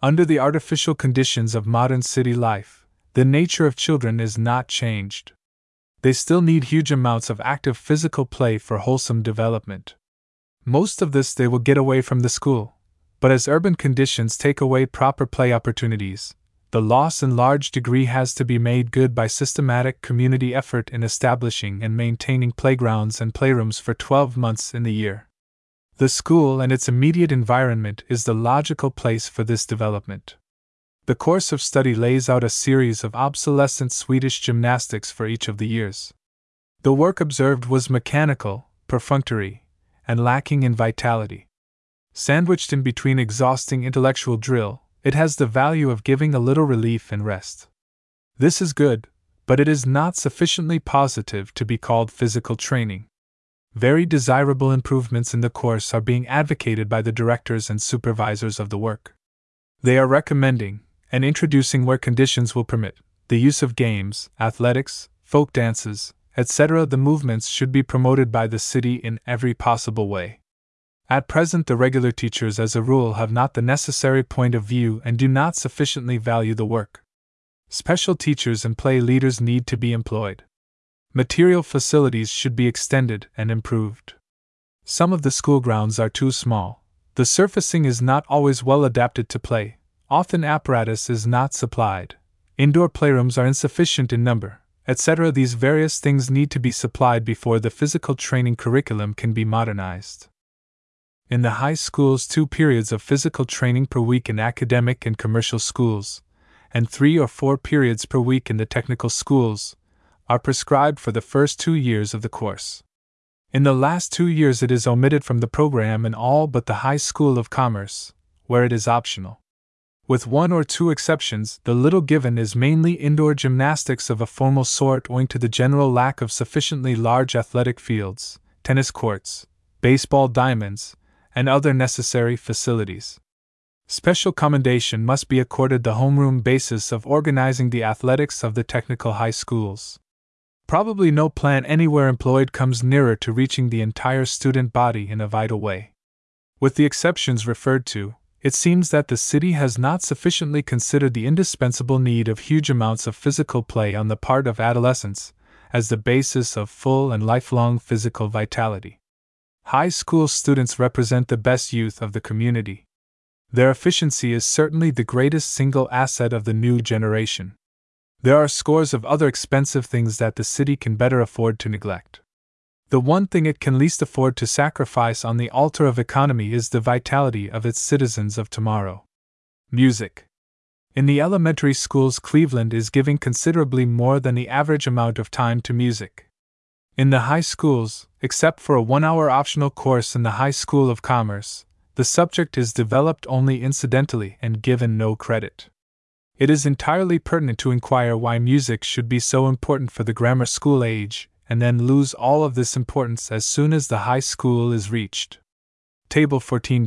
[SPEAKER 2] Under the artificial conditions of modern city life, the nature of children is not changed. They still need huge amounts of active physical play for wholesome development. Most of this they will get away from the school, but as urban conditions take away proper play opportunities, the loss in large degree has to be made good by systematic community effort in establishing and maintaining playgrounds and playrooms for 12 months in the year. The school and its immediate environment is the logical place for this development. The course of study lays out a series of obsolescent Swedish gymnastics for each of the years. The work observed was mechanical, perfunctory, and lacking in vitality. Sandwiched in between exhausting intellectual drill, it has the value of giving a little relief and rest. This is good, but it is not sufficiently positive to be called physical training. Very desirable improvements in the course are being advocated by the directors and supervisors of the work. They are recommending, and introducing where conditions will permit, the use of games, athletics, folk dances, etc. The movements should be promoted by the city in every possible way. At present, the regular teachers, as a rule, have not the necessary point of view and do not sufficiently value the work. Special teachers and play leaders need to be employed. Material facilities should be extended and improved. Some of the school grounds are too small. The surfacing is not always well adapted to play. Often apparatus is not supplied. Indoor playrooms are insufficient in number, etc. These various things need to be supplied before the physical training curriculum can be modernized. In the high schools, two periods of physical training per week in academic and commercial schools, and three or four periods per week in the technical schools, are prescribed for the first two years of the course. In the last two years, it is omitted from the program in all but the High School of Commerce, where it is optional. With one or two exceptions, the little given is mainly indoor gymnastics of a formal sort owing to the general lack of sufficiently large athletic fields, tennis courts, baseball diamonds, and other necessary facilities. Special commendation must be accorded the homeroom basis of organizing the athletics of the technical high schools. Probably no plan anywhere employed comes nearer to reaching the entire student body in a vital way. With the exceptions referred to, it seems that the city has not sufficiently considered the indispensable need of huge amounts of physical play on the part of adolescents as the basis of full and lifelong physical vitality. High school students represent the best youth of the community. Their efficiency is certainly the greatest single asset of the new generation. There are scores of other expensive things that the city can better afford to neglect. The one thing it can least afford to sacrifice on the altar of economy is the vitality of its citizens of tomorrow. Music. In the elementary schools, Cleveland is giving considerably more than the average amount of time to music. In the high schools, except for a one hour optional course in the High School of Commerce, the subject is developed only incidentally and given no credit. It is entirely pertinent to inquire why music should be so important for the grammar school age, and then lose all of this importance as soon as the high school is reached. Table 14.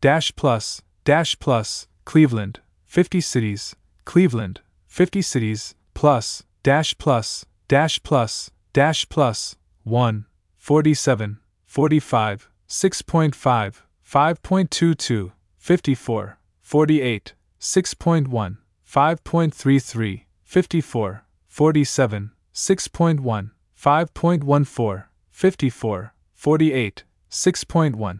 [SPEAKER 2] dash plus, dash plus, Cleveland, 50 cities, Cleveland, 50 cities, plus, dash plus, dash plus, dash plus 1, 47, 45, 6.5, 5.22, 54, 48, 6.1, 5.33, 54, 47, 6.1, 5.14, 54, 48, 6.1,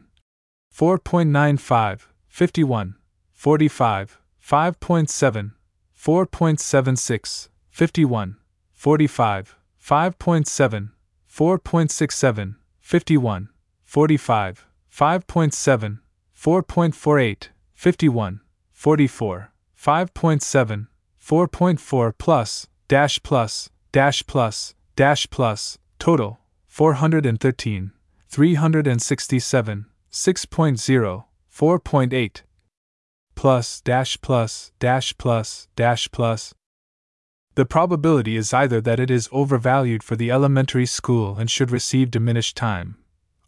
[SPEAKER 2] 4.95, 51, 45, 5.7, 4.76, 51, 45, 5.7, 4.67, 51, 45, 5.7, 4.48, 51, 44, 5.7, 4.4 plus, dash plus, dash plus, dash plus, total, 413, 367, 6.0, 4.8, plus, dash plus, dash plus, dash plus. The probability is either that it is overvalued for the elementary school and should receive diminished time,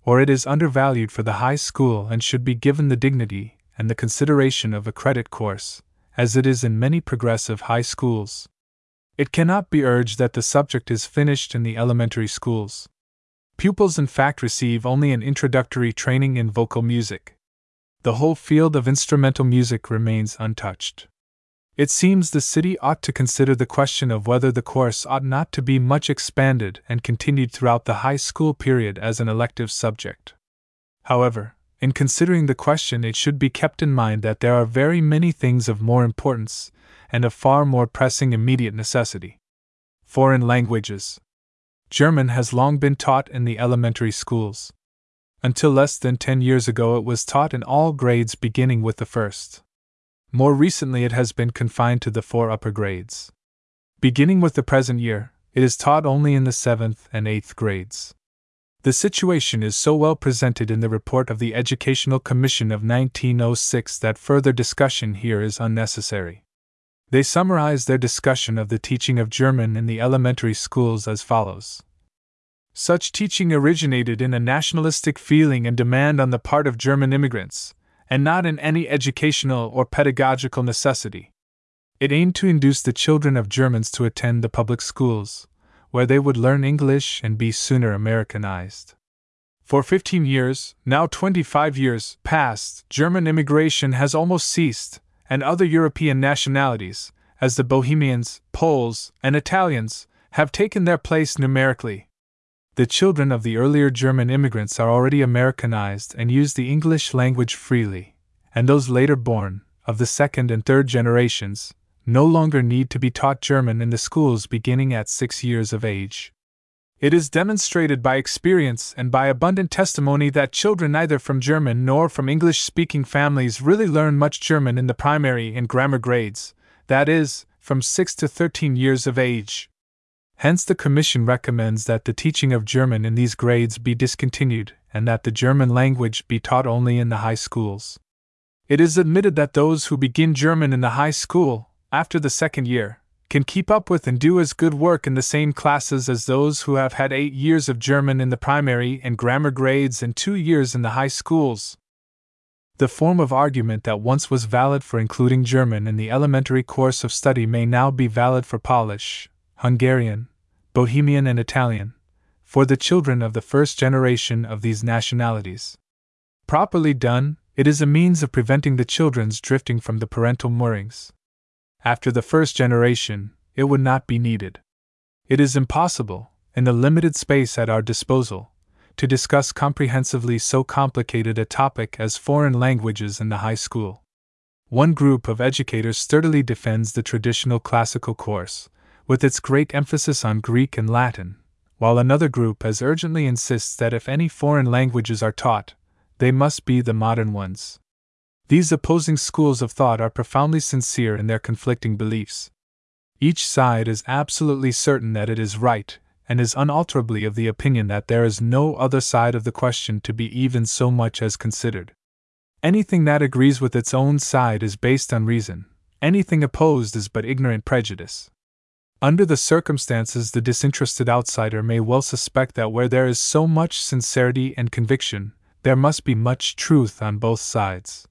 [SPEAKER 2] or it is undervalued for the high school and should be given the dignity and the consideration of a credit course, as it is in many progressive high schools. It cannot be urged that the subject is finished in the elementary schools. Pupils, in fact, receive only an introductory training in vocal music the whole field of instrumental music remains untouched. It seems the city ought to consider the question of whether the course ought not to be much expanded and continued throughout the high school period as an elective subject. However, in considering the question, it should be kept in mind that there are very many things of more importance and of far more pressing immediate necessity. Foreign languages. German has long been taught in the elementary schools. Until less than 10 years ago, it was taught in all grades beginning with the first. More recently, it has been confined to the four upper grades. Beginning with the present year, it is taught only in the seventh and eighth grades. The situation is so well presented in the report of the Educational Commission of 1906 that further discussion here is unnecessary. They summarize their discussion of the teaching of German in the elementary schools as follows such teaching originated in a nationalistic feeling and demand on the part of German immigrants, and not in any educational or pedagogical necessity. It aimed to induce the children of Germans to attend the public schools, where they would learn English and be sooner Americanized. For 15 years, now 25 years, past, German immigration has almost ceased, and other European nationalities, as the Bohemians, Poles, and Italians, have taken their place numerically, the children of the earlier German immigrants are already Americanized and use the English language freely, and those later born, of the second and third generations, no longer need to be taught German in the schools beginning at six years of age. It is demonstrated by experience and by abundant testimony that children neither from German nor from English speaking families really learn much German in the primary and grammar grades, that is, from 6 to 13 years of age. Hence, the Commission recommends that the teaching of German in these grades be discontinued and that the German language be taught only in the high schools. It is admitted that those who begin German in the high school, after the second year, can keep up with and do as good work in the same classes as those who have had eight years of German in the primary and grammar grades and two years in the high schools. The form of argument that once was valid for including German in the elementary course of study may now be valid for Polish, Hungarian, Bohemian, and Italian, for the children of the first generation of these nationalities. Properly done, it is a means of preventing the children's drifting from the parental moorings. After the first generation, it would not be needed. It is impossible, in the limited space at our disposal, to discuss comprehensively so complicated a topic as foreign languages in the high school. One group of educators sturdily defends the traditional classical course, with its great emphasis on Greek and Latin, while another group as urgently insists that if any foreign languages are taught, they must be the modern ones. These opposing schools of thought are profoundly sincere in their conflicting beliefs. Each side is absolutely certain that it is right, and is unalterably of the opinion that there is no other side of the question to be even so much as considered. Anything that agrees with its own side is based on reason, anything opposed is but ignorant prejudice. Under the circumstances, the disinterested outsider may well suspect that where there is so much sincerity and conviction, there must be much truth on both sides.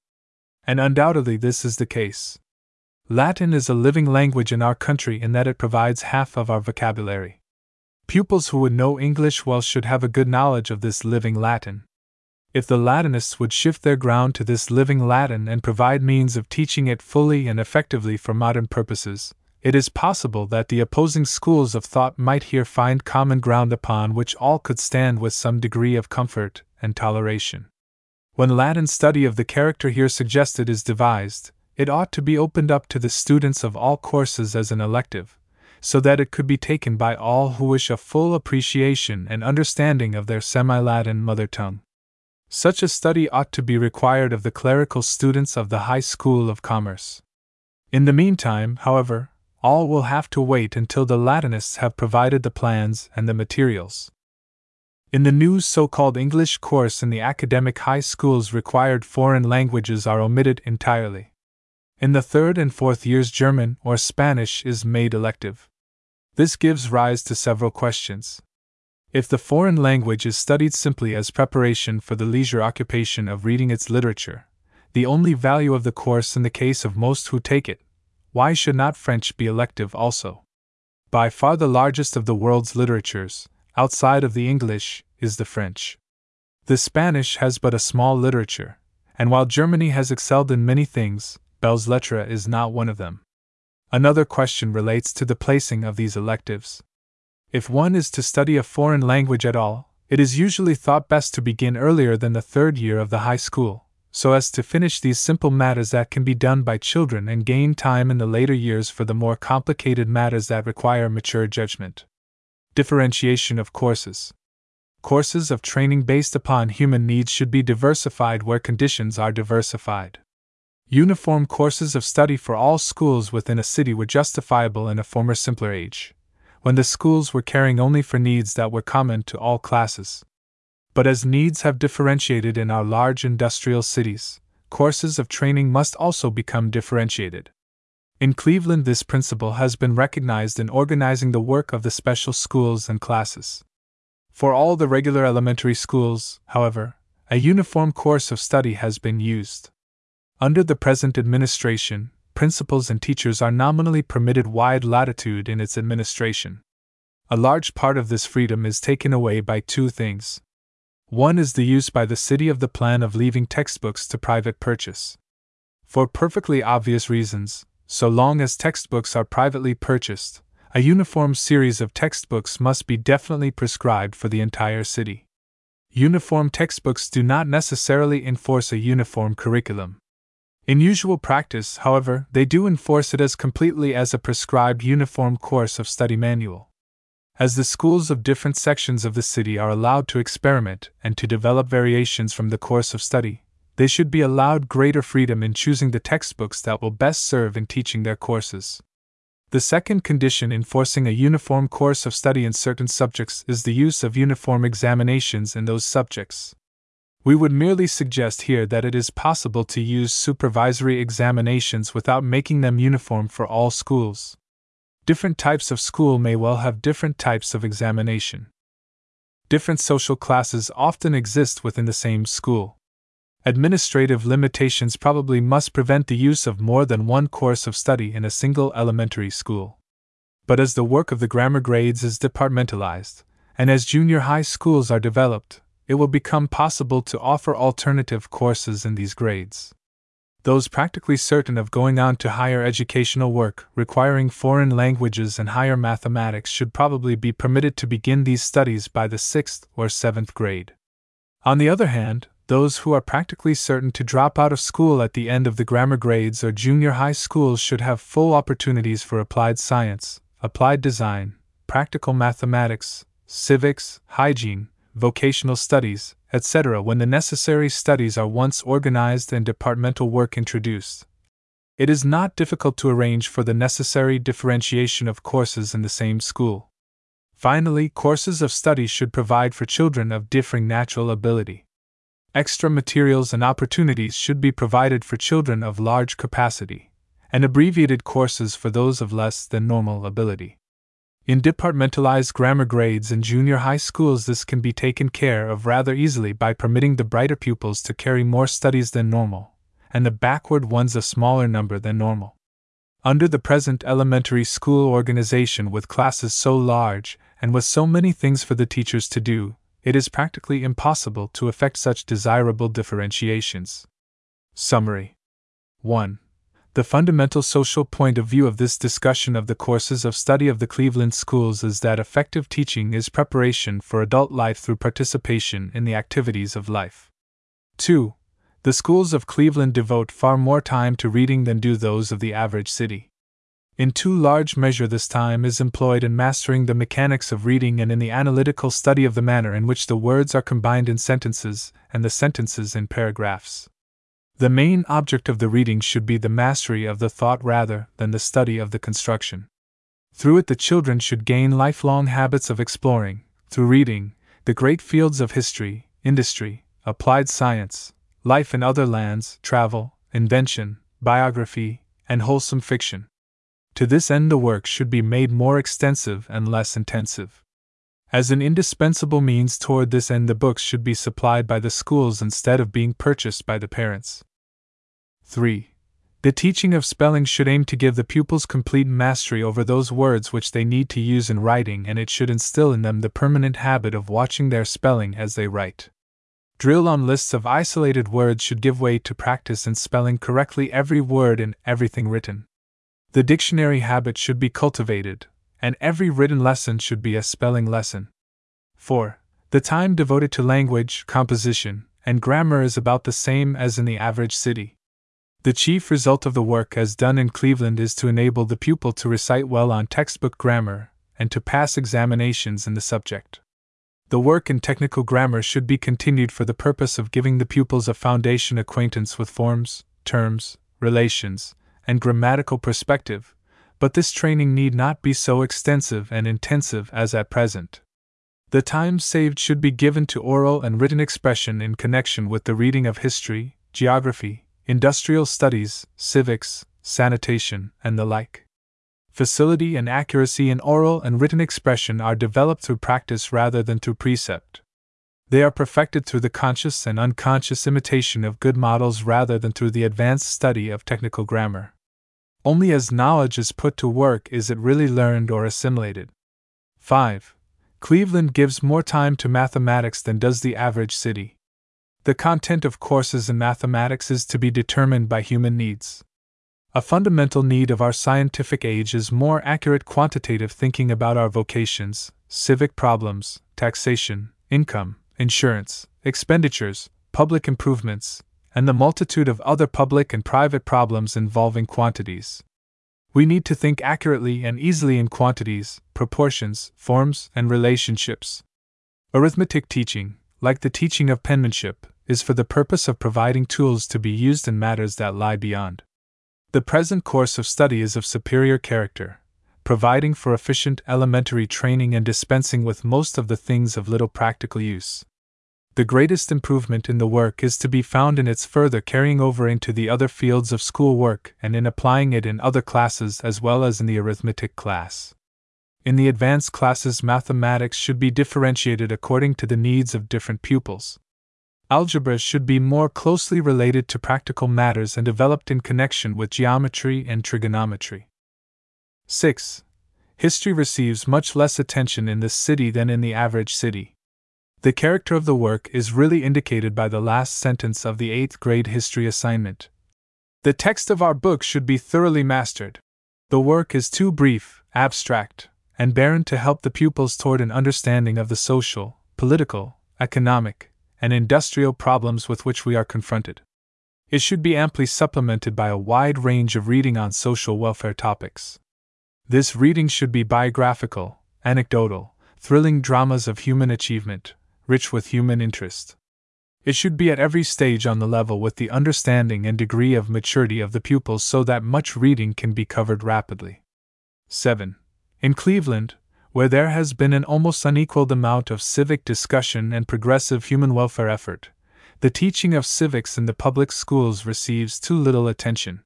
[SPEAKER 2] And undoubtedly, this is the case. Latin is a living language in our country in that it provides half of our vocabulary. Pupils who would know English well should have a good knowledge of this living Latin. If the Latinists would shift their ground to this living Latin and provide means of teaching it fully and effectively for modern purposes, it is possible that the opposing schools of thought might here find common ground upon which all could stand with some degree of comfort and toleration. When Latin study of the character here suggested is devised, it ought to be opened up to the students of all courses as an elective, so that it could be taken by all who wish a full appreciation and understanding of their semi Latin mother tongue. Such a study ought to be required of the clerical students of the High School of Commerce. In the meantime, however, all will have to wait until the Latinists have provided the plans and the materials. In the new so called English course in the academic high schools, required foreign languages are omitted entirely. In the third and fourth years, German or Spanish is made elective. This gives rise to several questions. If the foreign language is studied simply as preparation for the leisure occupation of reading its literature, the only value of the course in the case of most who take it, why should not French be elective also? By far the largest of the world's literatures, outside of the English, is the French. The Spanish has but a small literature, and while Germany has excelled in many things, belles lettres is not one of them. Another question relates to the placing of these electives. If one is to study a foreign language at all, it is usually thought best to begin earlier than the third year of the high school, so as to finish these simple matters that can be done by children and gain time in the later years for the more complicated matters that require mature judgment. Differentiation of courses. Courses of training based upon human needs should be diversified where conditions are diversified. Uniform courses of study for all schools within a city were justifiable in a former simpler age when the schools were caring only for needs that were common to all classes. But as needs have differentiated in our large industrial cities, courses of training must also become differentiated. In Cleveland, this principle has been recognized in organizing the work of the special schools and classes. For all the regular elementary schools, however, a uniform course of study has been used. Under the present administration, principals and teachers are nominally permitted wide latitude in its administration. A large part of this freedom is taken away by two things. One is the use by the city of the plan of leaving textbooks to private purchase. For perfectly obvious reasons, so long as textbooks are privately purchased, a uniform series of textbooks must be definitely prescribed for the entire city. Uniform textbooks do not necessarily enforce a uniform curriculum. In usual practice, however, they do enforce it as completely as a prescribed uniform course of study manual. As the schools of different sections of the city are allowed to experiment and to develop variations from the course of study, they should be allowed greater freedom in choosing the textbooks that will best serve in teaching their courses. The second condition enforcing a uniform course of study in certain subjects is the use of uniform examinations in those subjects. We would merely suggest here that it is possible to use supervisory examinations without making them uniform for all schools. Different types of school may well have different types of examination. Different social classes often exist within the same school. Administrative limitations probably must prevent the use of more than one course of study in a single elementary school. But as the work of the grammar grades is departmentalized, and as junior high schools are developed, it will become possible to offer alternative courses in these grades. Those practically certain of going on to higher educational work, requiring foreign languages and higher mathematics, should probably be permitted to begin these studies by the sixth or seventh grade. On the other hand, those who are practically certain to drop out of school at the end of the grammar grades or junior high schools should have full opportunities for applied science, applied design, practical mathematics, civics, hygiene, vocational studies, etc., when the necessary studies are once organized and departmental work introduced. It is not difficult to arrange for the necessary differentiation of courses in the same school. Finally, courses of study should provide for children of differing natural ability. Extra materials and opportunities should be provided for children of large capacity, and abbreviated courses for those of less than normal ability. In departmentalized grammar grades and junior high schools, this can be taken care of rather easily by permitting the brighter pupils to carry more studies than normal, and the backward ones a smaller number than normal. Under the present elementary school organization, with classes so large and with so many things for the teachers to do, it is practically impossible to effect such desirable differentiations. Summary 1. The fundamental social point of view of this discussion of the courses of study of the Cleveland schools is that effective teaching is preparation for adult life through participation in the activities of life. 2. The schools of Cleveland devote far more time to reading than do those of the average city. In too large measure, this time is employed in mastering the mechanics of reading and in the analytical study of the manner in which the words are combined in sentences and the sentences in paragraphs. The main object of the reading should be the mastery of the thought rather than the study of the construction. Through it, the children should gain lifelong habits of exploring, through reading, the great fields of history, industry, applied science, life in other lands, travel, invention, biography, and wholesome fiction. To this end, the work should be made more extensive and less intensive. As an indispensable means toward this end, the books should be supplied by the schools instead of being purchased by the parents. 3. The teaching of spelling should aim to give the pupils complete mastery over those words which they need to use in writing, and it should instill in them the permanent habit of watching their spelling as they write. Drill on lists of isolated words should give way to practice in spelling correctly every word in everything written. The dictionary habit should be cultivated, and every written lesson should be a spelling lesson. 4. The time devoted to language, composition, and grammar is about the same as in the average city. The chief result of the work as done in Cleveland is to enable the pupil to recite well on textbook grammar and to pass examinations in the subject. The work in technical grammar should be continued for the purpose of giving the pupils a foundation acquaintance with forms, terms, relations, and grammatical perspective, but this training need not be so extensive and intensive as at present. The time saved should be given to oral and written expression in connection with the reading of history, geography, industrial studies, civics, sanitation, and the like. Facility and accuracy in oral and written expression are developed through practice rather than through precept. They are perfected through the conscious and unconscious imitation of good models rather than through the advanced study of technical grammar. Only as knowledge is put to work is it really learned or assimilated. 5. Cleveland gives more time to mathematics than does the average city. The content of courses in mathematics is to be determined by human needs. A fundamental need of our scientific age is more accurate quantitative thinking about our vocations, civic problems, taxation, income, insurance, expenditures, public improvements, and the multitude of other public and private problems involving quantities. We need to think accurately and easily in quantities, proportions, forms, and relationships. Arithmetic teaching, like the teaching of penmanship, is for the purpose of providing tools to be used in matters that lie beyond. The present course of study is of superior character, providing for efficient elementary training and dispensing with most of the things of little practical use the greatest improvement in the work is to be found in its further carrying over into the other fields of school work and in applying it in other classes as well as in the arithmetic class. In the advanced classes, mathematics should be differentiated according to the needs of different pupils. Algebra should be more closely related to practical matters and developed in connection with geometry and trigonometry. 6. History receives much less attention in this city than in the average city. The character of the work is really indicated by the last sentence of the 8th grade history assignment. The text of our book should be thoroughly mastered. The work is too brief, abstract, and barren to help the pupils toward an understanding of the social, political, economic, and industrial problems with which we are confronted. It should be amply supplemented by a wide range of reading on social welfare topics. This reading should be biographical, anecdotal, thrilling dramas of human achievement, rich with human interest. It should be at every stage on the level with the understanding and degree of maturity of the pupils so that much reading can be covered rapidly. 7. In Cleveland, where there has been an almost unequaled amount of civic discussion and progressive human welfare effort, the teaching of civics in the public schools receives too little attention.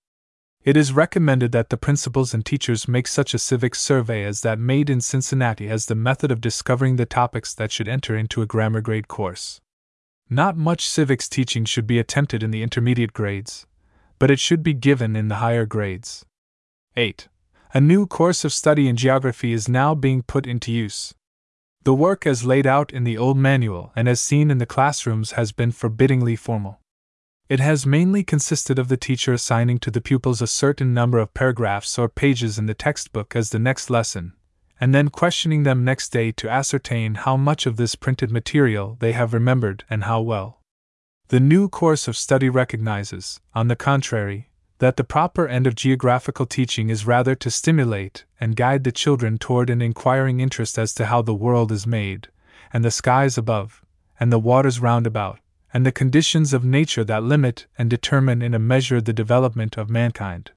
[SPEAKER 2] It is recommended that the principals and teachers make such a civic survey as that made in Cincinnati as the method of discovering the topics that should enter into a grammar grade course. Not much civics teaching should be attempted in the intermediate grades, but it should be given in the higher grades. 8. A new course of study in geography is now being put into use. The work as laid out in the old manual and as seen in the classrooms has been forbiddingly formal. It has mainly consisted of the teacher assigning to the pupils a certain number of paragraphs or pages in the textbook as the next lesson, and then questioning them next day to ascertain how much of this printed material they have remembered and how well. The new course of study recognizes, on the contrary, that the proper end of geographical teaching is rather to stimulate and guide the children toward an inquiring interest as to how the world is made, and the skies above, and the waters round about, and the conditions of nature that limit and determine in a measure the development of mankind.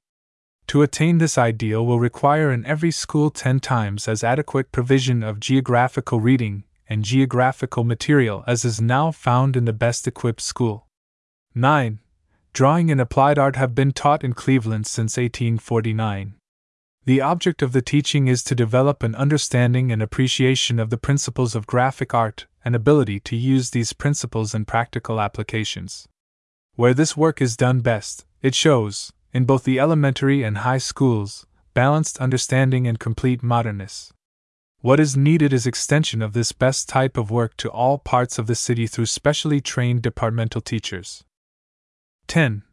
[SPEAKER 2] To attain this ideal will require in every school ten times as adequate provision of geographical reading and geographical material as is now found in the best equipped school. 9 drawing and applied art have been taught in Cleveland since 1849. The object of the teaching is to develop an understanding and appreciation of the principles of graphic art and ability to use these principles in practical applications. Where this work is done best, it shows, in both the elementary and high schools, balanced understanding and complete modernness. What is needed is extension of this best type of work to all parts of the city through specially trained departmental teachers. 10.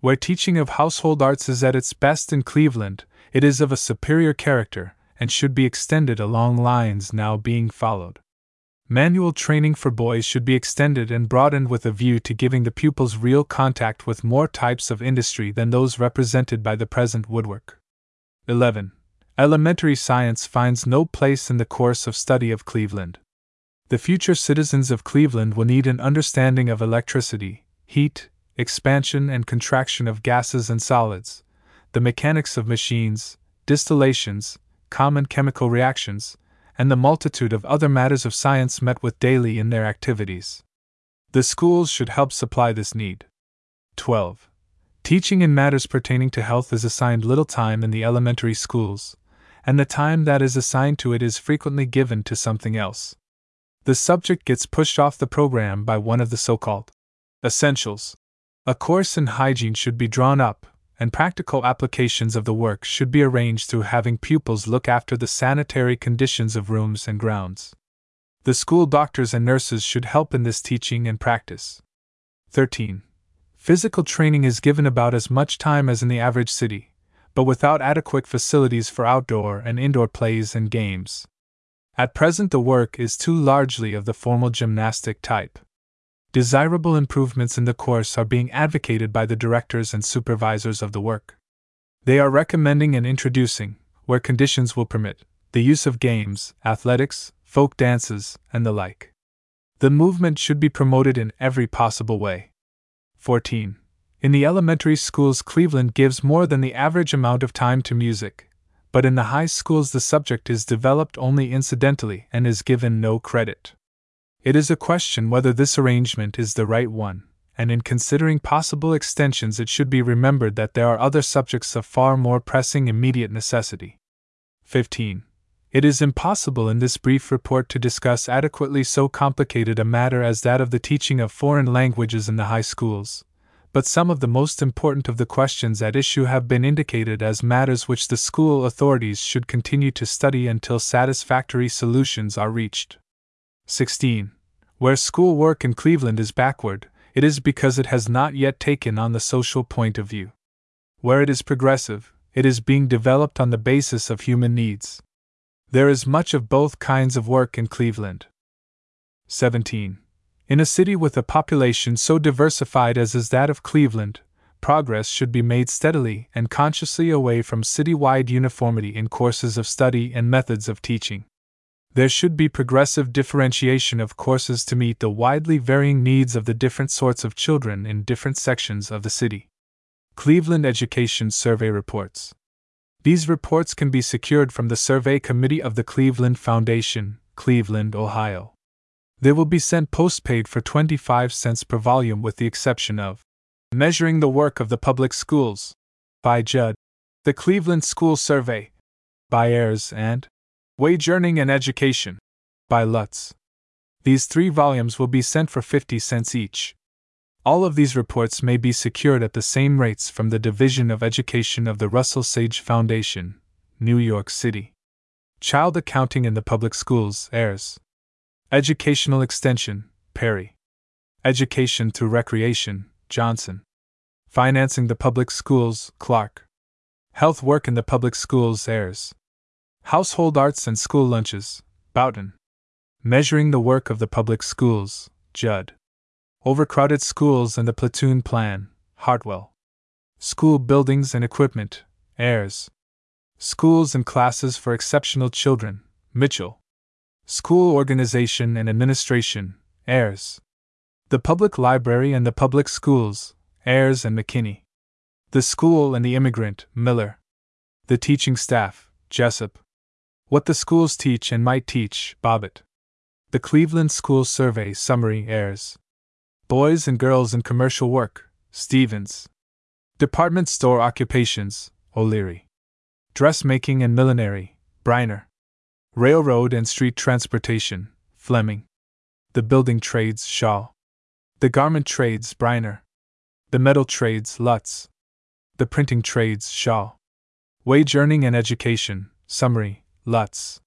[SPEAKER 2] Where teaching of household arts is at its best in Cleveland, it is of a superior character and should be extended along lines now being followed. Manual training for boys should be extended and broadened with a view to giving the pupils real contact with more types of industry than those represented by the present woodwork. 11. Elementary science finds no place in the course of study of Cleveland. The future citizens of Cleveland will need an understanding of electricity, heat, expansion and contraction of gases and solids, the mechanics of machines, distillations, common chemical reactions, and the multitude of other matters of science met with daily in their activities. The schools should help supply this need. 12. Teaching in matters pertaining to health is assigned little time in the elementary schools, and the time that is assigned to it is frequently given to something else. The subject gets pushed off the program by one of the so called essentials, a course in hygiene should be drawn up, and practical applications of the work should be arranged through having pupils look after the sanitary conditions of rooms and grounds. The school doctors and nurses should help in this teaching and practice. 13. Physical training is given about as much time as in the average city, but without adequate facilities for outdoor and indoor plays and games. At present, the work is too largely of the formal gymnastic type. Desirable improvements in the course are being advocated by the directors and supervisors of the work. They are recommending and introducing, where conditions will permit, the use of games, athletics, folk dances, and the like. The movement should be promoted in every possible way. 14. In the elementary schools, Cleveland gives more than the average amount of time to music, but in the high schools, the subject is developed only incidentally and is given no credit. It is a question whether this arrangement is the right one, and in considering possible extensions, it should be remembered that there are other subjects of far more pressing immediate necessity. 15. It is impossible in this brief report to discuss adequately so complicated a matter as that of the teaching of foreign languages in the high schools, but some of the most important of the questions at issue have been indicated as matters which the school authorities should continue to study until satisfactory solutions are reached. 16. Where school work in Cleveland is backward, it is because it has not yet taken on the social point of view. Where it is progressive, it is being developed on the basis of human needs. There is much of both kinds of work in Cleveland. 17. In a city with a population so diversified as is that of Cleveland, progress should be made steadily and consciously away from citywide uniformity in courses of study and methods of teaching. There should be progressive differentiation of courses to meet the widely varying needs of the different sorts of children in different sections of the city. Cleveland Education Survey Reports. These reports can be secured from the Survey Committee of the Cleveland Foundation, Cleveland, Ohio. They will be sent postpaid for 25 cents per volume, with the exception of Measuring the Work of the Public Schools by Judd, The Cleveland School Survey by Ayres and Wage Earning and Education by Lutz. These three volumes will be sent for 50 cents each. All of these reports may be secured at the same rates from the Division of Education of the Russell Sage Foundation, New York City. Child Accounting in the Public Schools, Ayres. Educational Extension, Perry. Education through Recreation, Johnson. Financing the Public Schools, Clark. Health Work in the Public Schools, Ayres. Household Arts and School Lunches, Boughton. Measuring the Work of the Public Schools, Judd. Overcrowded Schools and the Platoon Plan, Hartwell. School Buildings and Equipment, Ayres. Schools and Classes for Exceptional Children, Mitchell. School Organization and Administration, Ayres. The Public Library and the Public Schools, Ayres and McKinnie. The School and the Immigrant, Miller. The Teaching Staff, Jessup. What the Schools Teach and Might Teach, Bobbitt. The Cleveland School Survey Summary, Ayres. Boys and Girls in Commercial Work, Stevens. Department Store Occupations, O'Leary. Dressmaking and Millinery, Bryner. Railroad and Street Transportation, Fleming. The Building Trades, Shaw. The Garment Trades, Bryner. The Metal Trades, Lutz. The Printing Trades, Shaw. Wage Earning and Education, Summary, Lutz.